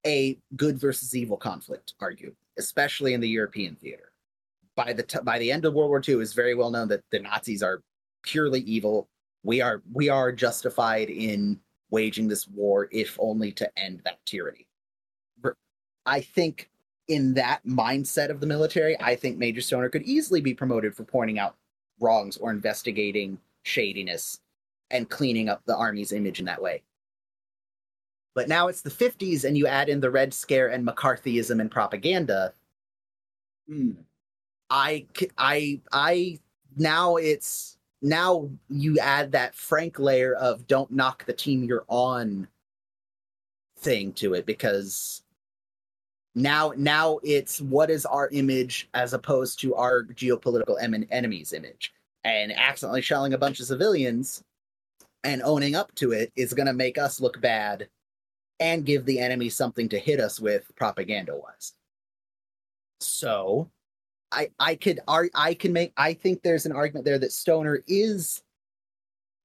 a good versus evil conflict, argued, especially in the European theater. By the t- by the end of World War II, it was very well known that the Nazis are purely evil. We are we are justified in waging this war if only to end that tyranny. I think in that mindset of the military, I think Major Stoner could easily be promoted for pointing out wrongs or investigating shadiness and cleaning up the army's image in that way. But now it's the 50s and you add in the Red Scare and McCarthyism and propaganda. Hmm. I, I, I, now it's, now you add that frank layer of don't knock the team you're on thing to it because now now it's what is our image as opposed to our geopolitical em- enemy's image. And accidentally shelling a bunch of civilians and owning up to it is going to make us look bad and give the enemy something to hit us with propaganda wise so i i could ar- i can make i think there's an argument there that stoner is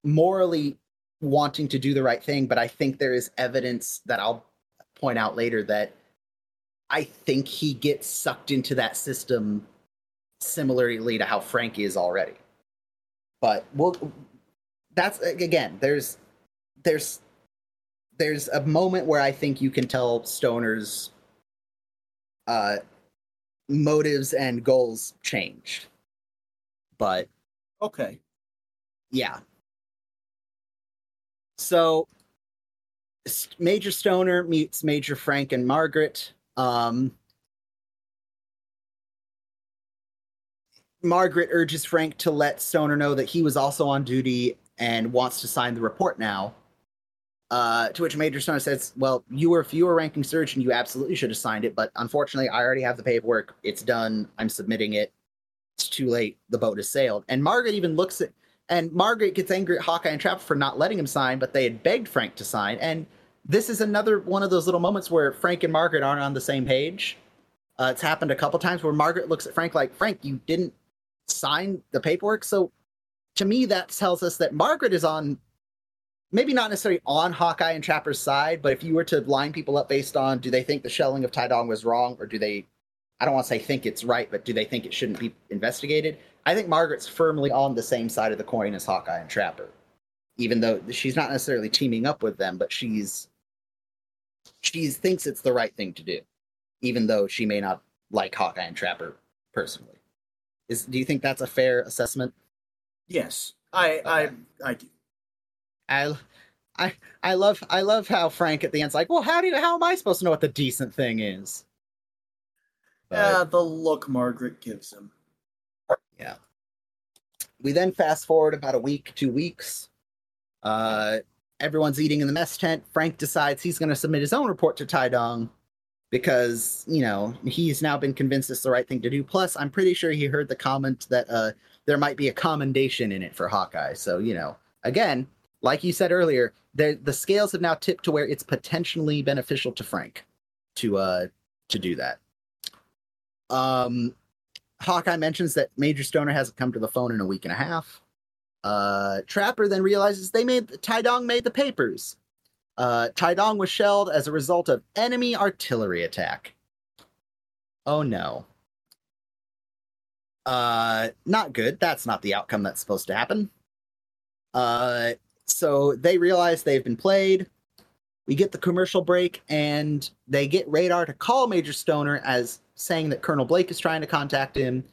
morally wanting to do the right thing but i think there is evidence that i'll point out later that I think he gets sucked into that system similarly to how Frank is already. But well, that's again. There's there's there's a moment where I think you can tell Stoner's uh, motives and goals changed. But Okay. yeah. So Major Stoner meets Major Frank and Margaret. Um, Margaret urges Frank to let Stoner know that he was also on duty and wants to sign the report now. Uh, to which Major Stoner says, "Well, you were if you were ranking surgeon, you absolutely should have signed it, but unfortunately, I already have the paperwork. It's done. I'm submitting it. It's too late. The boat has sailed." And Margaret even looks at, and Margaret gets angry at Hawkeye and Trapper for not letting him sign, but they had begged Frank to sign. And this is another one of those little moments where Frank and Margaret aren't on the same page. Uh, it's happened a couple times where Margaret looks at Frank like, "Frank, you didn't sign the paperwork." So, to me, that tells us that Margaret is on maybe not necessarily on Hawkeye and Trapper's side, but if you were to line people up based on do they think the shelling of Tae-Dong was wrong or do they I don't want to say think it's right, but do they think it shouldn't be investigated? I think Margaret's firmly on the same side of the coin as Hawkeye and Trapper. Even though she's not necessarily teaming up with them, but she's she thinks it's the right thing to do, even though she may not like Hawkeye and Trapper personally. Is do you think that's a fair assessment? Yes. I I I do. I, I, I love, I love how Frank at the end's like, well, how do you, how am I supposed to know what the decent thing is? But, Yeah, the look Margaret gives him. yeah. We then fast forward about a week, two weeks. Uh, everyone's eating in the mess tent. Frank decides he's going to submit his own report to Tae-Dong because you know he's now been convinced it's the right thing to do. Plus, I'm pretty sure he heard the comment that uh, there might be a commendation in it for Hawkeye. So you know, again, like you said earlier, the the scales have now tipped to where it's potentially beneficial to Frank to uh to do that. Um, Hawkeye mentions that Major Stoner hasn't come to the phone in a week and a half. Uh, Trapper then realizes they made Tae-Dong made the papers. Uh, Tae-Dong was shelled as a result of enemy artillery attack. Oh no. Uh, not good. That's not the outcome that's supposed to happen. Uh, so they realize they've been played. We get the commercial break, and they get Radar to call Major Stoner as saying that Colonel Blake is trying to contact him.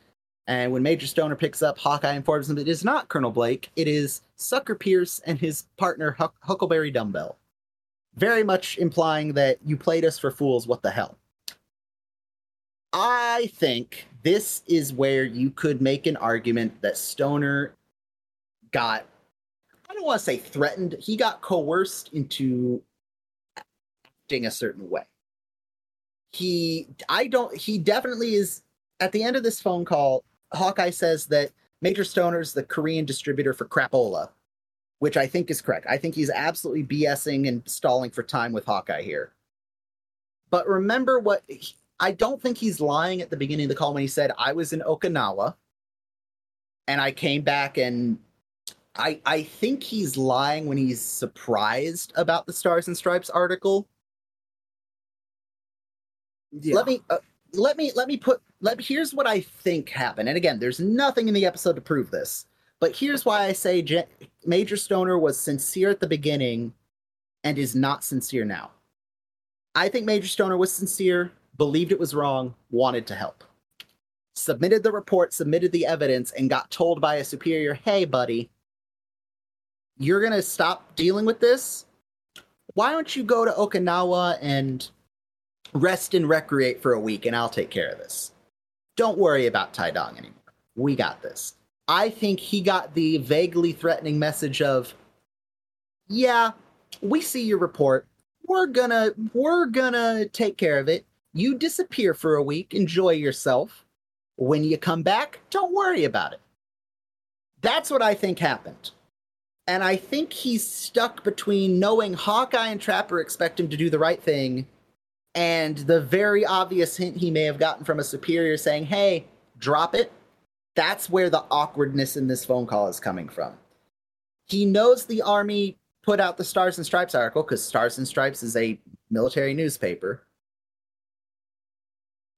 And when Major Stoner picks up, Hawkeye informs him that it is not Colonel Blake, it is Sucker Pierce and his partner Huck- Huckleberry Dumbbell. Very much implying that you played us for fools, what the hell. I think this is where you could make an argument that Stoner got, Don't want to say threatened, he got coerced into acting a certain way. He, I don't, he definitely is, at the end of this phone call, Hawkeye says that Major Stoner is the Korean distributor for Crapola, which I think is correct. I think he's absolutely BSing and stalling for time with Hawkeye here. But remember what I don't think he's lying at the beginning of the call when he said I was in Okinawa and I came back and I I think he's lying when he's surprised about the Stars and Stripes article. Yeah. Let me uh, let me let me put let me, here's what I think happened. And again, there's nothing in the episode to prove this. But here's why I say Je- Major Stoner was sincere at the beginning and is not sincere now. I think Major Stoner was sincere, believed it was wrong, wanted to help. Submitted the report, submitted the evidence, and got told by a superior, hey, buddy, you're going to stop dealing with this? Why don't you go to Okinawa and rest and recreate for a week and I'll take care of this? Don't worry about Tae-Dong anymore. We got this. I think he got the vaguely threatening message of, yeah, we see your report. We're gonna we're gonna take care of it. You disappear for a week, enjoy yourself. When you come back, don't worry about it. That's what I think happened. And I think he's stuck between knowing Hawkeye and Trapper expect him to do the right thing and the very obvious hint he may have gotten from a superior saying, hey, drop it. That's where the awkwardness in this phone call is coming from. He knows the army put out the Stars and Stripes article because Stars and Stripes is a military newspaper.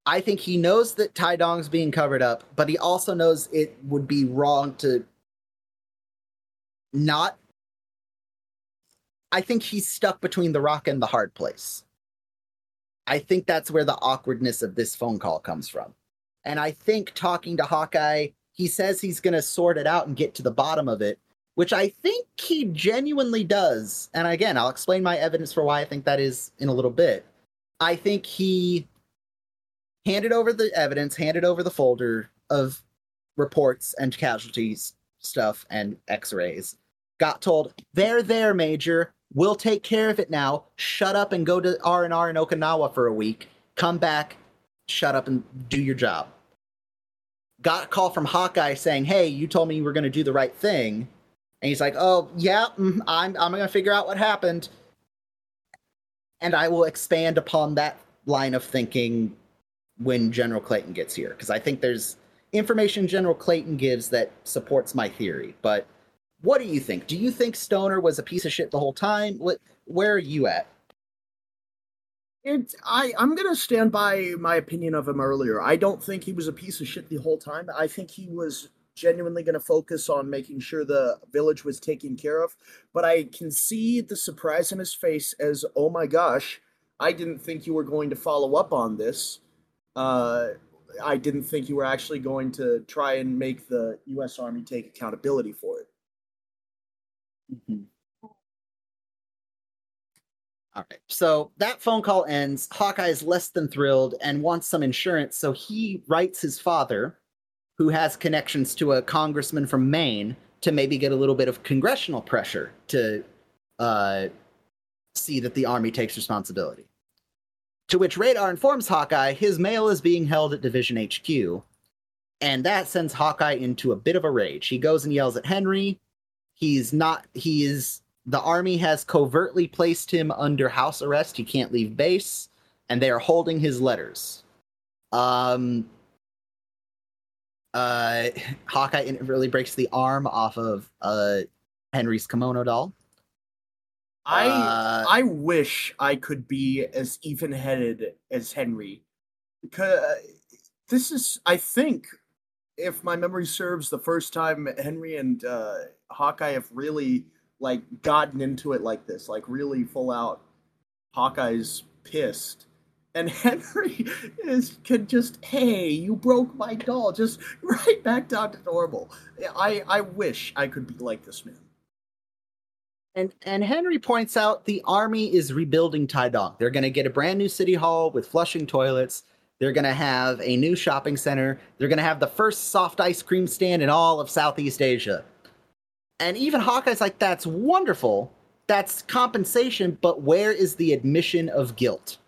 I think he knows that Tae-Dong's being covered up, but he also knows it would be wrong to not. I think he's stuck between the rock and the hard place. I think that's where the awkwardness of this phone call comes from. And I think talking to Hawkeye, he says he's going to sort it out and get to the bottom of it, which I think he genuinely does. And again, I'll explain my evidence for why I think that is in a little bit. I think he handed over the evidence, handed over the folder of reports and casualties stuff and x-rays. Got told, "They're there, major. We'll take care of it now. Shut up and go to R&R in Okinawa for a week. Come back, shut up and do your job." Got a call from Hawkeye saying, "Hey, you told me you were going to do the right thing." And he's like, "Oh, yeah, mm, I'm I'm going to figure out what happened." And I will expand upon that line of thinking when General Clayton gets here because I think there's information General Clayton gives that supports my theory. But what do you think? Do you think Stoner was a piece of shit the whole time? What, where are you at? It, I, I'm gonna stand by my opinion of him earlier. I don't think he was a piece of shit the whole time. I think he was genuinely gonna focus on making sure the village was taken care of. But I can see the surprise in his face as, oh my gosh, I didn't think you were going to follow up on this. Uh, I didn't think you were actually going to try and make the U.S. Army take accountability for it. Mm-hmm. All right. So that phone call ends. Hawkeye is less than thrilled and wants some insurance. So he writes his father, who has connections to a congressman from Maine, to maybe get a little bit of congressional pressure to uh, see that the army takes responsibility. To which Radar informs Hawkeye his mail is being held at Division HQ. And that sends Hawkeye into a bit of a rage. He goes and yells at Henry. He's not, he is the army has covertly placed him under house arrest. He can't leave base, and they are holding his letters. Um, uh, Hawkeye really breaks the arm off of uh, Henry's kimono doll. I Uh, I wish I could be as even-headed as Henry, because this is I think, if my memory serves, the first time Henry and uh, Hawkeye have really like gotten into it like this, like really full out. Hawkeye's pissed, and <laughs> Henry is can just hey, you broke my doll, just <laughs> right back down to normal. I I wish I could be like this man. And and Henry points out the army is rebuilding Tae-Dong. They're going to get a brand new city hall with flushing toilets. They're going to have a new shopping center. They're going to have the first soft ice cream stand in all of Southeast Asia. And even Hawkeye's like, that's wonderful. That's compensation, but where is the admission of guilt?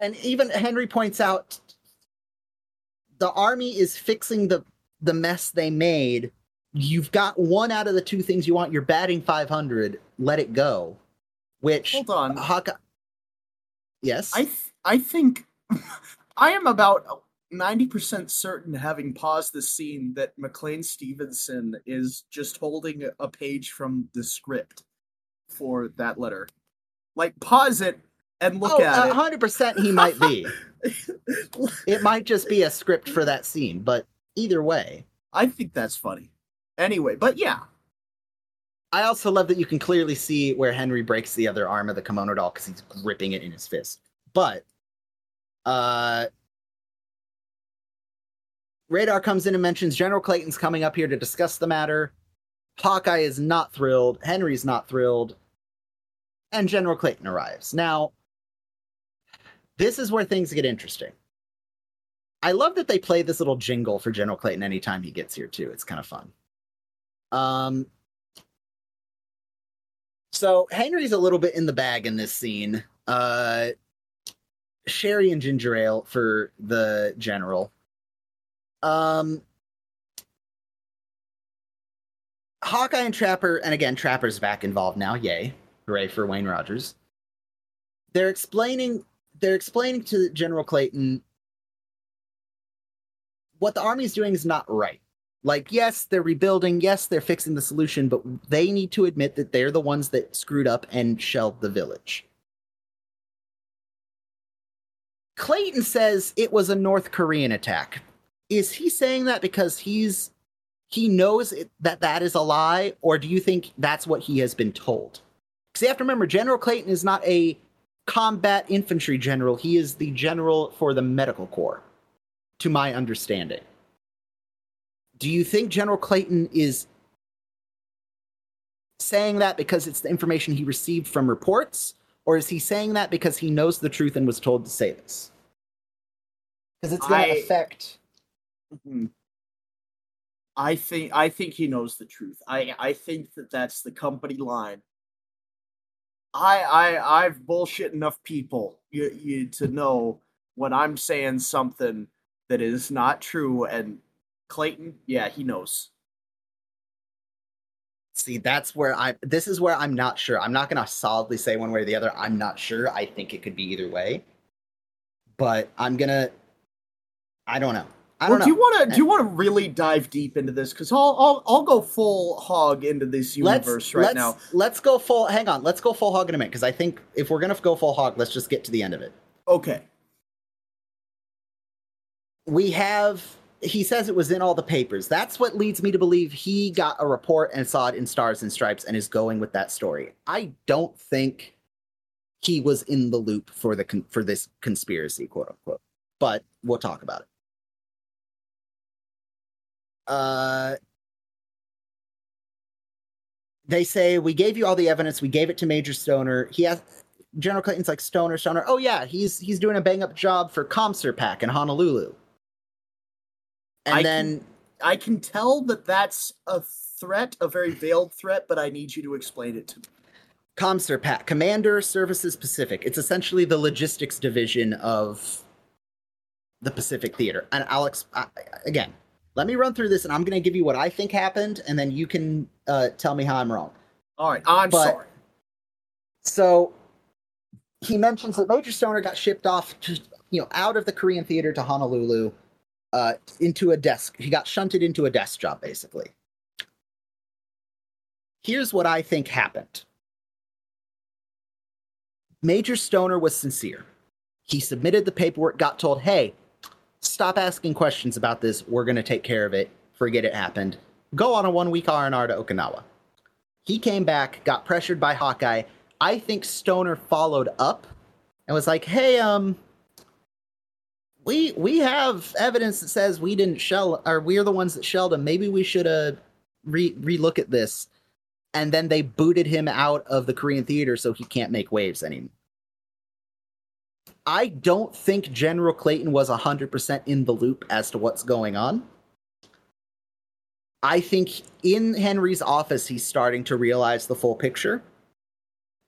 And even Henry points out the army is fixing the the mess they made you've got one out of the two things you want. You're batting 500. Let it go. Which hold on, Hawkeye. Yes, I th- I think <laughs> I am about ninety percent certain, having paused the scene, that McLean Stevenson is just holding a page from the script for that letter. Like, pause it and look oh, at it. hundred percent, he might be. <laughs> it might just be a script for that scene, but either way, I think that's funny. Anyway, but yeah. I also love that you can clearly see where Henry breaks the other arm of the kimono doll because he's gripping it in his fist. But uh Radar comes in and mentions General Clayton's coming up here to discuss the matter. Hawkeye is not thrilled. Henry's not thrilled. And General Clayton arrives. Now, this is where things get interesting. I love that they play this little jingle for General Clayton anytime he gets here, too. It's kind of fun. Um, so Henry's a little bit in the bag in this scene. Uh, sherry and ginger ale for the general. Um, Hawkeye and Trapper, and again, Trapper's back involved now. Yay! Hooray for Wayne Rogers. They're explaining. They're explaining to General Clayton what the army is doing is not right. Like, yes, they're rebuilding. Yes, they're fixing the solution, but they need to admit that they're the ones that screwed up and shelled the village. Clayton says it was a North Korean attack. Is he saying that because he's he knows it, that that is a lie, or do you think that's what he has been told? Because you have to remember, General Clayton is not a combat infantry general. He is the general for the medical corps, to my understanding. Do you think General Clayton is saying that because it's the information he received from reports, or is he saying that because he knows the truth and was told to say this? Because it's going to affect. Mm-hmm. I think I think he knows the truth. I I think that that's the company line. I I I've bullshit enough people you, you to know when I'm saying something that is not true, and Clayton, yeah, he knows. See, that's where I'm. This is where I'm not sure. I'm not going to solidly say one way or the other. I'm not sure. I think it could be either way, but I'm gonna. I don't know. I don't well, do you want to do you want to really dive deep into this? Because I'll, I'll I'll go full hog into this universe let's, right let's, now. Let's go full. Hang on. Let's go full hog in a minute because I think if we're gonna go full hog, let's just get to the end of it. Okay. We have. He says it was in all the papers. That's what leads me to believe he got a report and saw it in Stars and Stripes and is going with that story. I don't think he was in the loop for the con- for this conspiracy, quote unquote. But we'll talk about it. Uh, they say we gave you all the evidence. We gave it to Major Stoner. He has General Clinton's like Stoner, Stoner. Oh yeah, he's he's doing a bang up job for ComServPac in Honolulu. And I then can, I can tell that that's a threat, a very veiled threat, but I need you to explain it to me. ComServPac, Commander Services Pacific. It's essentially the logistics division of the Pacific Theater. And Alex, I, again, let me run through this, and I'm going to give you what I think happened, and then you can uh, tell me how I'm wrong. All right, I'm But- sorry. So he mentions that Major Stoner got shipped off to you know out of the Korean theater to Honolulu uh, into a desk. He got shunted into a desk job, basically. Here's what I think happened. Major Stoner was sincere. He submitted the paperwork, got told, hey, stop asking questions about this. We're going to take care of it. Forget it happened. go on a one week R&R to Okinawa. He came back, got pressured by Hawkeye. I think Stoner followed up and was like, "Hey, um, we we have evidence that says we didn't shell, or we're the ones that shelled him. Maybe we should uh re relook at this." And then they booted him out of the Korean theater, so he can't make waves anymore. I don't think General Clayton was 100% in the loop as to what's going on. I think in Henry's office, he's starting to realize the full picture,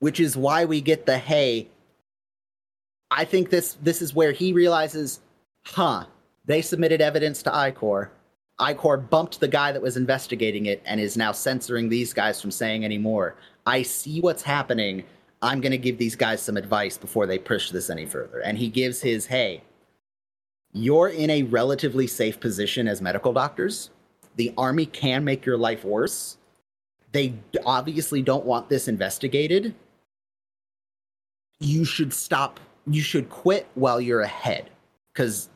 which is why we get the hey. I think this this is where he realizes, huh, they submitted evidence to I-Corps. I-Corps bumped the guy that was investigating it and is now censoring these guys from saying any more. I see what's happening. I'm going to give these guys some advice before they push this any further. And he gives his, hey, you're in a relatively safe position as medical doctors. The army can make your life worse. They obviously don't want this investigated. You should stop, you should quit while you're ahead. Because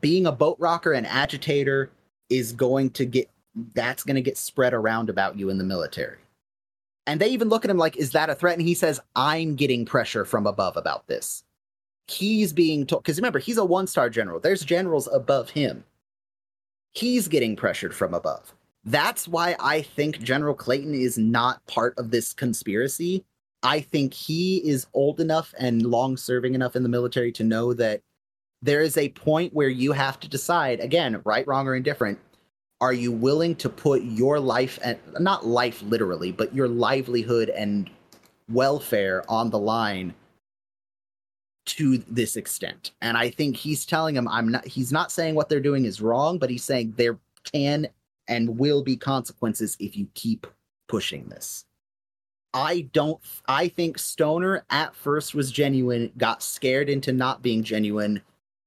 being a boat rocker and agitator is going to get, that's going to get spread around about you in the military. And they even look at him like, is that a threat? And he says, I'm getting pressure from above about this. He's being told, because remember, he's a one star general. There's generals above him. He's getting pressured from above. That's why I think General Clayton is not part of this conspiracy. I think he is old enough and long serving enough in the military to know that there is a point where you have to decide again, right, wrong, or indifferent are you willing to put your life and not life literally but your livelihood and welfare on the line to this extent? And i think he's telling him i'm not he's not saying what they're doing is wrong but he's saying there can and will be consequences if you keep pushing this. I don't i think stoner at first was genuine got scared into not being genuine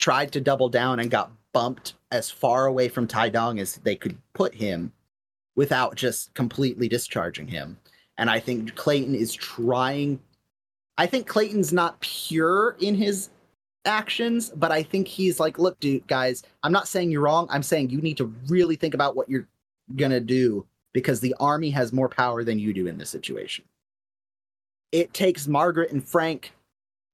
tried to double down and got bumped as far away from Tae-Dong as they could put him without just completely discharging him. And I think Clayton is trying. I think Clayton's not pure in his actions, but I think he's like, look, dude, guys, I'm not saying you're wrong. I'm saying you need to really think about what you're going to do because the army has more power than you do in this situation. It takes Margaret and Frank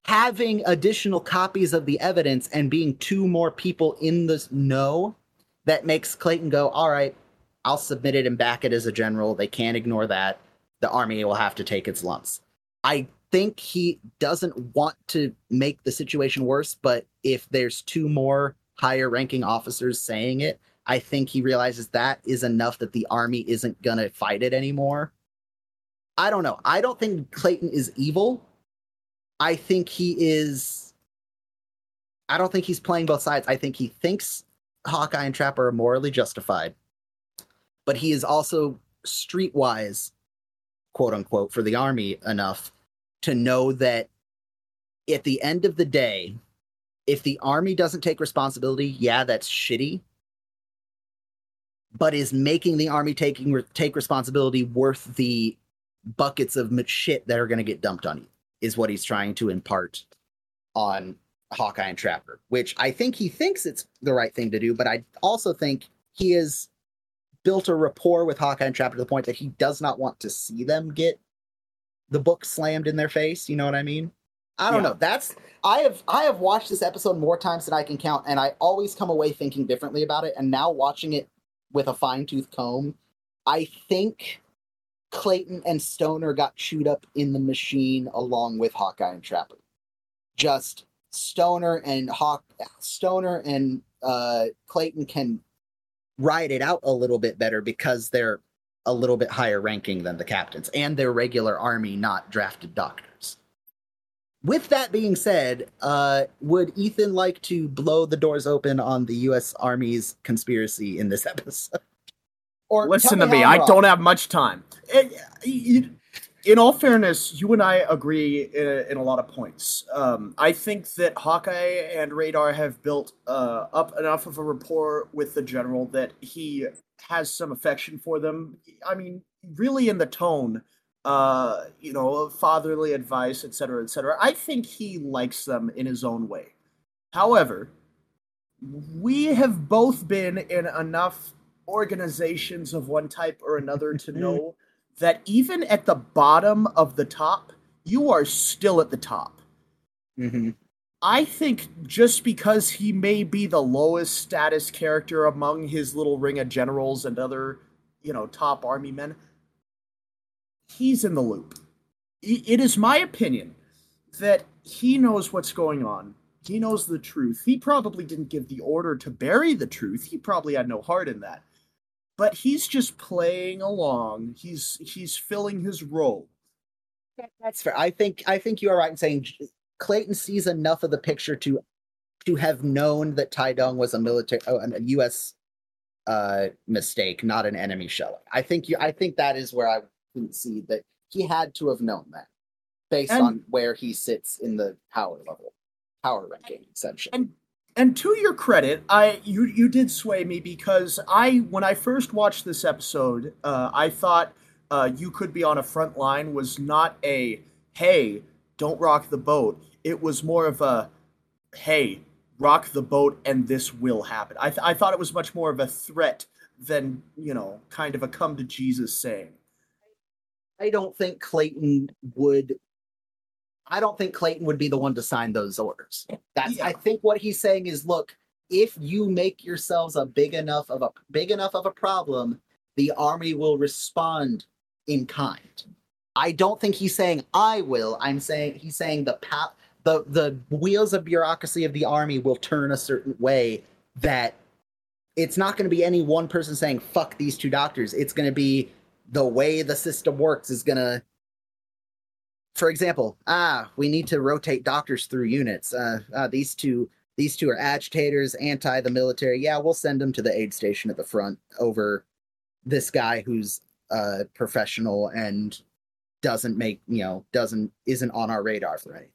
having additional copies of the evidence and being two more people in the know that makes Clayton go, all right, I'll submit it and back it as a general. They can't ignore that. The army will have to take its lumps. I think he doesn't want to make the situation worse, but if there's two more higher ranking officers saying it, I think he realizes that is enough that the army isn't going to fight it anymore. I don't know. I don't think Clayton is evil. I think he is. I don't think he's playing both sides. I think he thinks Hawkeye and Trapper are morally justified, but he is also streetwise, quote unquote, for the army enough to know that at the end of the day, if the army doesn't take responsibility, yeah, that's shitty. But is making the army taking take responsibility worth the buckets of shit that are going to get dumped on you? Is what he's trying to impart on Hawkeye and Trapper, which I think he thinks it's the right thing to do, but I also think he has built a rapport with Hawkeye and Trapper to the point that he does not want to see them get the book slammed in their face. You know what I mean? I don't yeah. know. That's I have I have watched this episode more times than I can count, and I always come away thinking differently about it. And now watching it with a fine tooth comb, I think Clayton and Stoner got chewed up in the machine along with Hawkeye and Trapper. Just Stoner and Hawk Stoner and uh, Clayton can ride it out a little bit better because they're a little bit higher ranking than the captains and they're regular army, not drafted doctors. With that being said, uh, would Ethan like to blow the doors open on the U.S. Army's conspiracy in this <laughs> episode? Or listen to me, I don't have much time. In all fairness, you and I agree in, in a lot of points. Um, I think that Hawkeye and Radar have built uh, up enough of a rapport with the general that he has some affection for them. I mean, really, in the tone, uh, you know, fatherly advice, etc., etc. I think he likes them in his own way. However, we have both been in enough organizations of one type or another to <laughs> know that even at the bottom of the top, you are still at the top. Mm-hmm. I think just because he may be the lowest status character among his little ring of generals and other, you know, top army men, he's in the loop. It is my opinion that he knows what's going on. He knows the truth. He probably didn't give the order to bury the truth. He probably had no heart in that. But he's just playing along. He's he's filling his role. That's fair. I think I think you are right in saying Clayton sees enough of the picture to to have known that Tae-Dong was a military oh, a U.S. Uh, mistake, not an enemy shelling. I think you. I think that is where I can see that he had to have known that based And- on where he sits in the power level, power ranking, essentially. And and to your credit, I you you did sway me because I when I first watched this episode, uh, I thought uh, you could be on a front line was not a hey don't rock the boat. It was more of a hey rock the boat and this will happen. I th- I thought it was much more of a threat than you know kind of a come to Jesus saying. I don't think Clayton would. I don't think Clayton would be the one to sign those orders. That's. Yeah. I think what he's saying is, look, if you make yourselves a big enough of a big enough of a problem, the army will respond in kind. I don't think he's saying I will. I'm saying he's saying the pa- the the wheels of bureaucracy of the army will turn a certain way that it's not going to be any one person saying fuck these two doctors. It's going to be the way the system works is going to for example ah we need to rotate doctors through units. Uh, uh these two these two are agitators anti the military. Yeah we'll send them to the aid station at the front over this guy who's uh professional and doesn't make you know doesn't isn't on our radar for anything.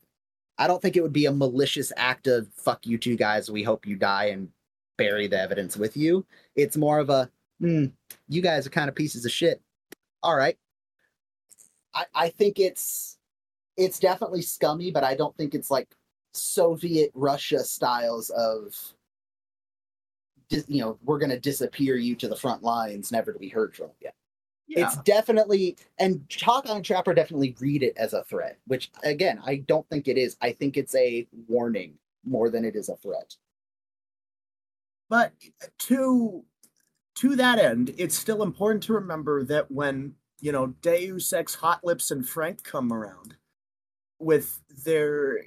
I don't think it would be a malicious act of fuck you two guys we hope you die and bury the evidence with you. It's more of a hmm you guys are kind of pieces of shit. All right. I i think it's it's definitely scummy but i don't think it's like soviet russia styles of you know we're going to disappear you to the front lines never to be heard from again it's definitely and Hawk and Trapper definitely read it as a threat, which again I don't think it is. I think it's a warning more than it is a threat. But to to that end, it's still important to remember that when you know Deus Ex, Hot Lips, and Frank come around with their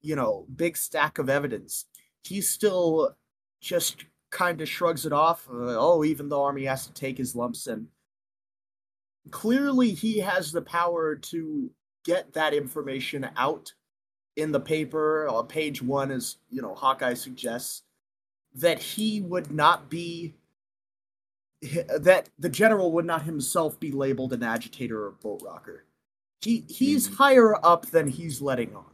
you know big stack of evidence, he still just kind of shrugs it off. Uh, oh, even the army has to take his lumps, and clearly he has the power to get that information out in the paper. On page one, as you know, Hawkeye suggests that he would not be that the general would not himself be labeled an agitator or boat rocker. He he's Mhm. higher up than he's letting on.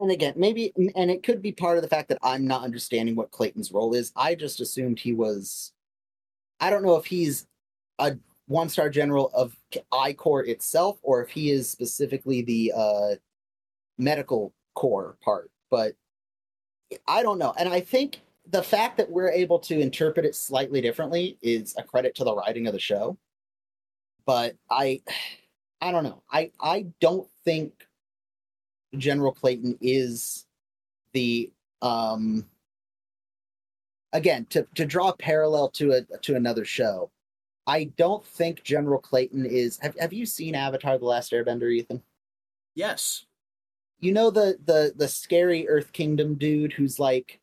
And again, maybe and it could be part of the fact that I'm not understanding what Clayton's role is. I just assumed he was I don't know if he's a one star general of I Corps itself or if he is specifically the uh medical corps part, but I don't know. And I think the fact that we're able to interpret it slightly differently is a credit to the writing of the show. But I I don't know. I I don't think General Clayton is the um again to to draw a parallel to a to another show. I don't think General Clayton is have, have you seen Avatar the Last Airbender, Ethan? Yes. You know the the the scary Earth Kingdom dude who's like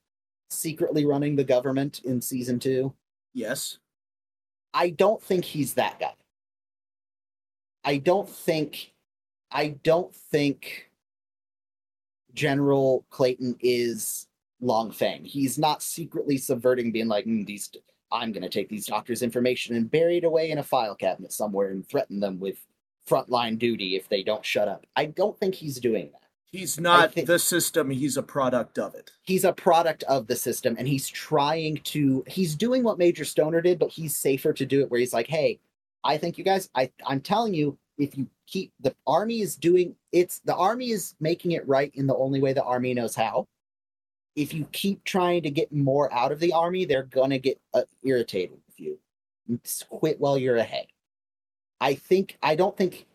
secretly running the government in season 2? Yes. I don't think he's that guy. I don't think I don't think General Clayton is Long Feng. He's not secretly subverting, being like, "Mm, these I'm gonna take these doctors' information and bury it away in a file cabinet somewhere and threaten them with frontline duty if they don't shut up. I don't think he's doing that. He's not the system, he's a product of it. he's a product of the system and he's trying to he's doing what major stoner did but he's safer to do it where he's like hey i think you guys i i'm telling you if you keep the army is doing it's the army is making it right in the only way the army knows how if you keep trying to get more out of the army, they're gonna get uh, irritated with you. Quit while you're ahead. I think I don't think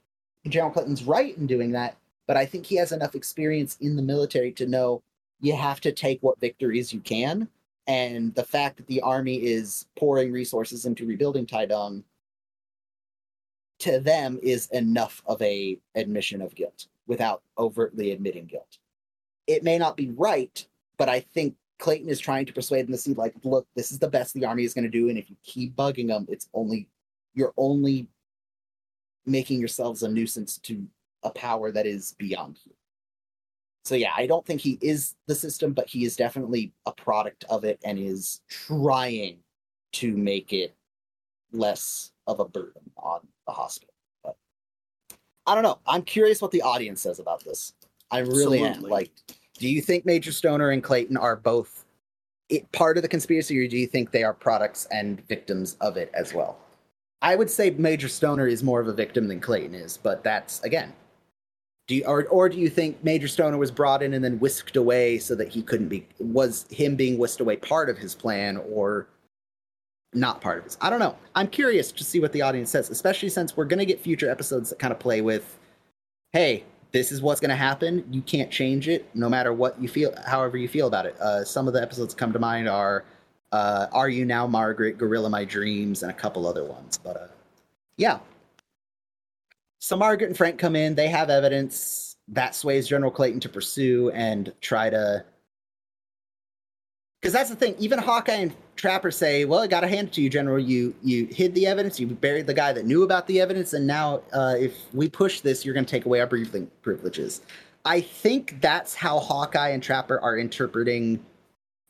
General Clinton's right in doing that, but I think he has enough experience in the military to know you have to take what victories you can. And the fact that the army is pouring resources into rebuilding Tae-Dong to them is enough of a admission of guilt without overtly admitting guilt. It may not be right, but I think Clayton is trying to persuade them to see, like, look, this is the best the army is going to do, and if you keep bugging them, it's only you're only making yourselves a nuisance to a power that is beyond you. So yeah, I don't think he is the system, but he is definitely a product of it and is trying to make it less of a burden on the hospital. But I don't know. I'm curious what the audience says about this. I really Absolutely. am. Like, do you think Major Stoner and Clayton are both it, part of the conspiracy, or do you think they are products and victims of it as well? I would say Major Stoner is more of a victim than Clayton is, but that's again. Do you, or or do you think Major Stoner was brought in and then whisked away so that he couldn't be was him being whisked away part of his plan or not part of his? I don't know. I'm curious to see what the audience says, especially since we're going to get future episodes that kind of play with hey, this is what's going to happen. You can't change it no matter what you feel however you feel about it. Uh, some of the episodes come to mind are uh, Are You Now Margaret, Guerilla My Dreams, and a couple other ones. But uh, yeah. So Margaret and Frank come in. They have evidence that sways General Clayton to pursue and try to. Because that's the thing. Even Hawkeye and Trapper say, "Well, I got to hand it to you, General. You you hid the evidence. You buried the guy that knew about the evidence, and now uh, if we push this, you're going to take away our briefing privileges." I think that's how Hawkeye and Trapper are interpreting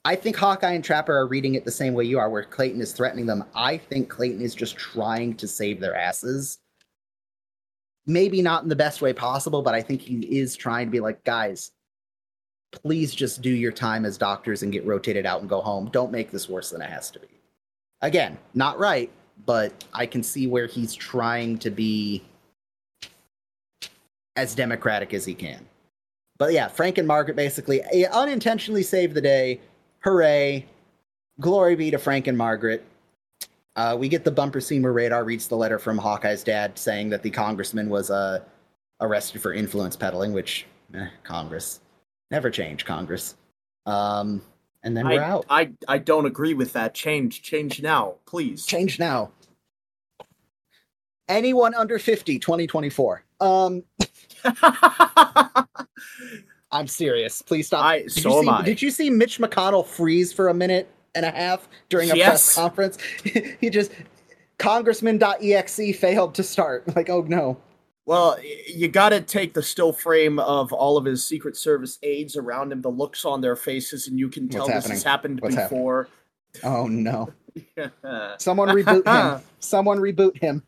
I think Hawkeye and Trapper are reading it the same way you are, where Clayton is threatening them. I think Clayton is just trying to save their asses. Maybe not in the best way possible, but I think he is trying to be like, guys, please just do your time as doctors and get rotated out and go home. Don't make this worse than it has to be. Again, not right, but I can see where he's trying to be as democratic as he can. But yeah, Frank and Margaret basically eh, unintentionally save the day. Hooray. Glory be to Frank and Margaret. Uh, we get the bumper scene where Radar reads the letter from Hawkeye's dad saying that the congressman was uh, arrested for influence peddling, which, eh, Congress. Never change, Congress. Um, and then we're out. I I don't agree with that. Change, change now, please. Change now. Anyone under 50, 2024. Um, <laughs> I'm serious. Please stop. I- Did so you am see, I. Did you see Mitch McConnell freeze for a minute and a half during a Yes. press conference? <laughs> he just congressman.exe failed to start. <laughs> Like, oh no. Well, you got to take the still frame of all of his Secret Service aides around him, the looks on their faces, and you can tell this has happened What's happening? before. Oh no. <laughs> Someone reboot him. <laughs> Someone reboot him.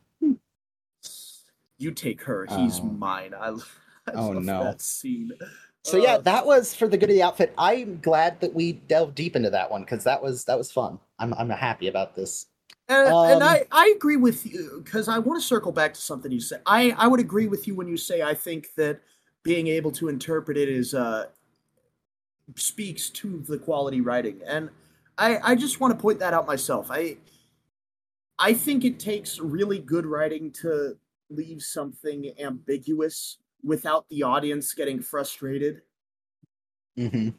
you take her. Oh. He's Oh. mine. I, I Oh, love no. that scene. So yeah, that was for the good of the outfit. I'm glad that we delved deep into that one because that was that was fun. I'm I'm happy about this. And, and Um, I, I agree with you because I want to circle back to something you said. I, I would agree with you when you say I think that being able to interpret it is uh, speaks to the quality writing, and I, I just want to point that out myself. I I think it takes really good writing to leave something ambiguous without the audience getting frustrated. Mm-hmm.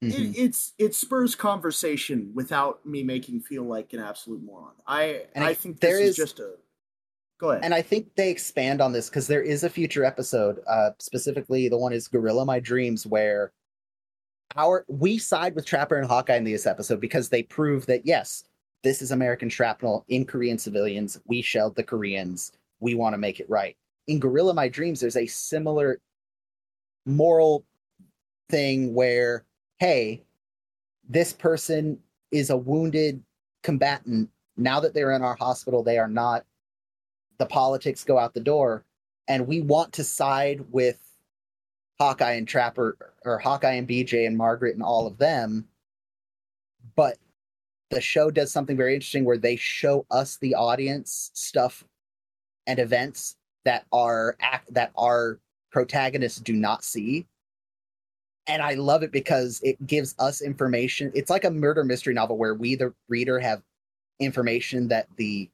It, it's it spurs conversation without me making feel like an absolute moron. I And I I- think there this is is- just a. Go ahead. And I think they expand on this because there is a future episode, uh, specifically the one is Guerilla My Dreams, where our we side with Trapper and Hawkeye in this episode because they prove that yes, this is American shrapnel in Korean civilians. We shelled the Koreans. We want to make it right. In Guerilla My Dreams, there's a similar moral thing where, hey, this person is a wounded combatant. Now that they're in our hospital, they are not. The politics go out the door. And we want to side with Hawkeye and Trapper or Hawkeye and BJ and Margaret and all of them. But the show does something very interesting where they show us the audience stuff and events that act that our protagonists do not see and I love it because it gives us information. It's like a murder mystery novel where we, the reader, have information that the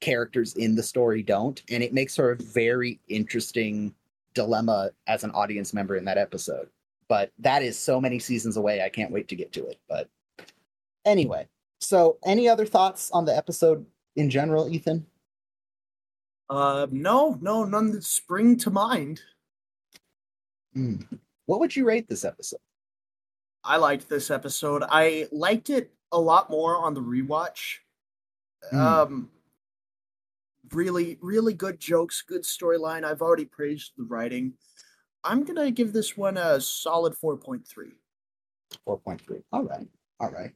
characters in the story don't, and it makes for a very interesting dilemma as an audience member in that episode. But that is so many seasons away. I can't wait to get to it. But anyway, so any other thoughts on the episode in general, Ethan? Uh, no, no, none that spring to mind. Hmm. What would you rate this episode? I liked this episode. I liked it a lot more on the rewatch. Mm. Um, really, really good jokes, good storyline. I've already praised the writing. I'm gonna give this one a solid four point three. 4.3. All right. All right.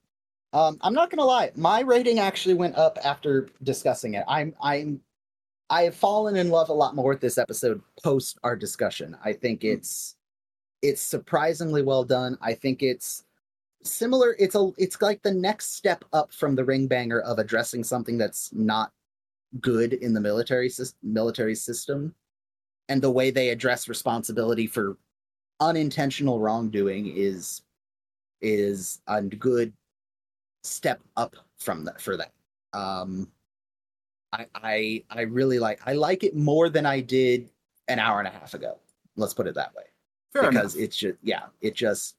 Um, I'm not gonna lie, my rating actually went up after discussing it. I'm I'm I have fallen in love a lot more with this episode post our discussion. I think it's it's surprisingly well done. I think it's similar. It's a it's like the next step up from the Ringbanger of addressing something that's not good in the military military system and the way they address responsibility for unintentional wrongdoing is is a good step up from that for that. Um, I I I really like I like it more than I did an hour and a half ago. Let's put it that way Fair because enough. it's just yeah, it just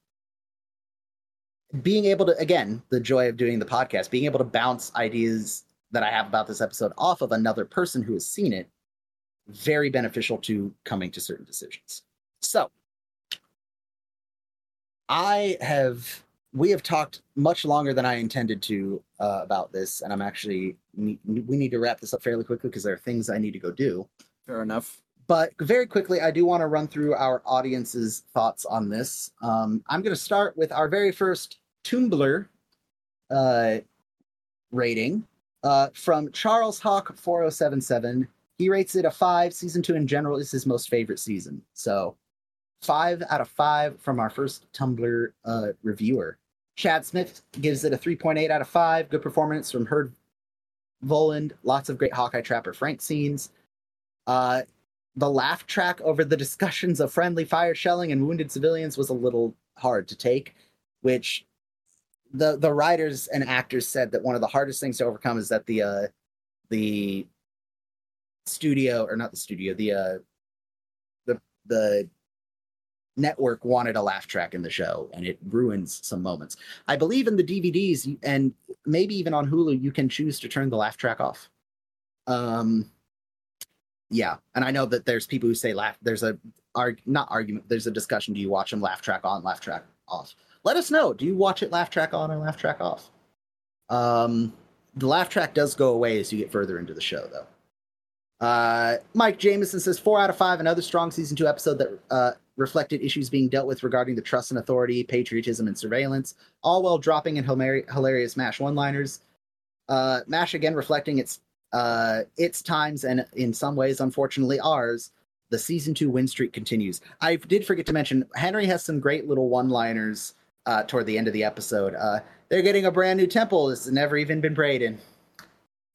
being able to again the joy of doing the podcast, being able to bounce ideas that I have about this episode off of another person who has seen it, very beneficial to coming to certain decisions. So I have we have talked much longer than I intended to uh, about this, and I'm actually we need to wrap this up fairly quickly because there are things I need to go do. Fair enough. But very quickly, I do want to run through our audience's thoughts on this. Um, I'm going to start with our very first Tumblr uh, rating uh, from Charles Hawk 4077. He rates it a five. Season two in general is his most favorite season. So five out of five from our first Tumblr uh, reviewer. Chad Smith gives it a 3.8 out of five. Good performance from Herb Voland. Lots of great Hawkeye Trapper Frank scenes. Uh, the laugh track over the discussions of friendly fire shelling and wounded civilians was a little hard to take, which the the writers and actors said that one of the hardest things to overcome is that the uh the studio or not the studio the uh the the network wanted a laugh track in the show and it ruins some moments. I believe in the dvds and maybe even on hulu you can choose to turn the laugh track off. Um yeah and i know that there's people who say laugh there's a arg, not argument there's a discussion do you watch them laugh track on laugh track off? Let us know do you watch it laugh track on or laugh track off? Um the laugh track does go away as you get further into the show though. Uh, Mike Jameson says four out of five, another strong season two episode that uh, reflected issues being dealt with regarding the trust and authority, patriotism, and surveillance, all while dropping in hilarious MASH one-liners. Uh, MASH again reflecting its uh, its times and in some ways, unfortunately, ours. The season two win streak continues. I did forget to mention Henry has some great little one-liners uh, toward the end of the episode. Uh, they're getting a brand new temple. It's never even been prayed in.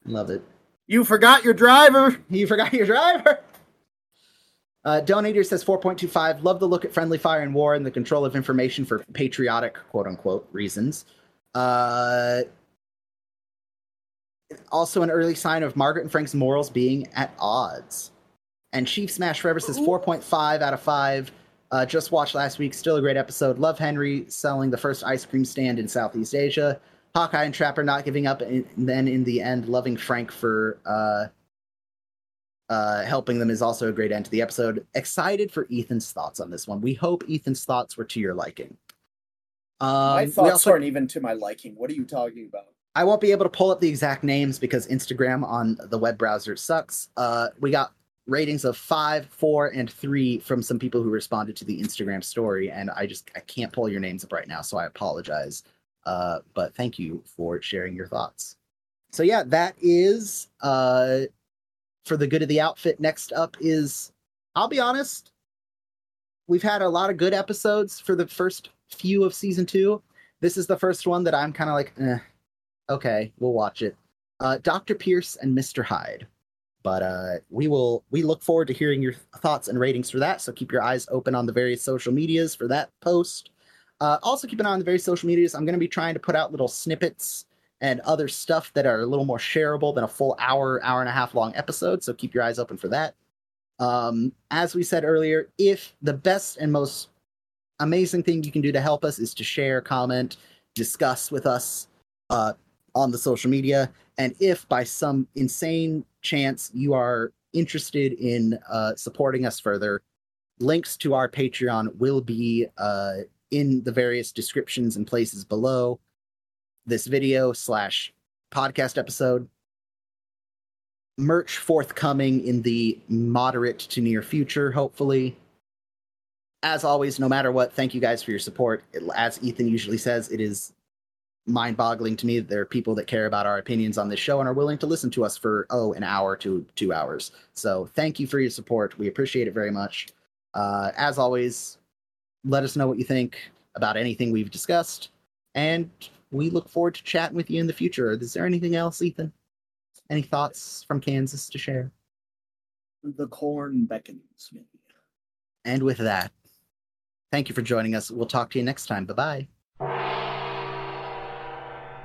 Love it. You forgot your driver. <laughs> You forgot your driver. Uh, Donator says 4.25. Love the look at friendly fire and war and the control of information for patriotic, quote unquote, reasons. Uh, also, an early sign of Margaret and Frank's morals being at odds. And Chief Smash Forever says 4.5 out of 5. Uh, just watched last week. Still a great episode. Love Henry selling the first ice cream stand in Southeast Asia. Hawkeye and Trapper not giving up, and then in the end, loving Frank for uh, uh, helping them is also a great end to the episode. Excited for Ethan's thoughts on this one. We hope Ethan's thoughts were to your liking. Um, my thoughts also- aren't even to my liking. What are you talking about? I won't be able to pull up the exact names because Instagram on the web browser sucks. Uh, we got ratings of five, four, and three from some people who responded to the Instagram story, and I just I can't pull your names up right now, so I apologize. Uh, but thank you for sharing your thoughts. So yeah, that is uh, for the good of the outfit. Next up is, I'll be honest, we've had a lot of good episodes for the first few of season two. This is the first one that I'm kind of like, eh, okay, we'll watch it. Uh, Dr. Pierce and Mr. Hyde. But uh, we will we look forward to hearing your thoughts and ratings for that. So keep your eyes open on the various social medias for that post. Uh, also, keep an eye on the various social medias. I'm going to be trying to put out little snippets and other stuff that are a little more shareable than a full hour, hour and a half long episode. So keep your eyes open for that. Um, as we said earlier, if the best and most amazing thing you can do to help us is to share, comment, discuss with us uh, on the social media. And if by some insane chance you are interested in uh, supporting us further, links to our Patreon will be uh, in the various descriptions and places below this video slash podcast episode. Merch forthcoming in the moderate to near future, hopefully. As always, no matter what, thank you guys for your support. As Ethan usually says, it is mind boggling to me that there are people that care about our opinions on this show and are willing to listen to us for, oh, an hour to two hours. So thank you for your support. We appreciate it very much. Uh, as always, let us know what you think about anything we've discussed. And we look forward to chatting with you in the future. Is there anything else, Ethan? Any thoughts from Kansas to share? The corn beckons me. And with that, thank you for joining us. We'll talk to you next time. Bye bye.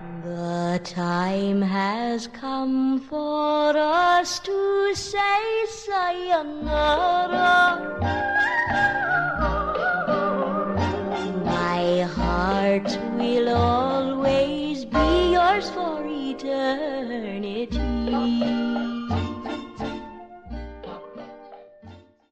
The time has come for us to say sayonara. My heart will always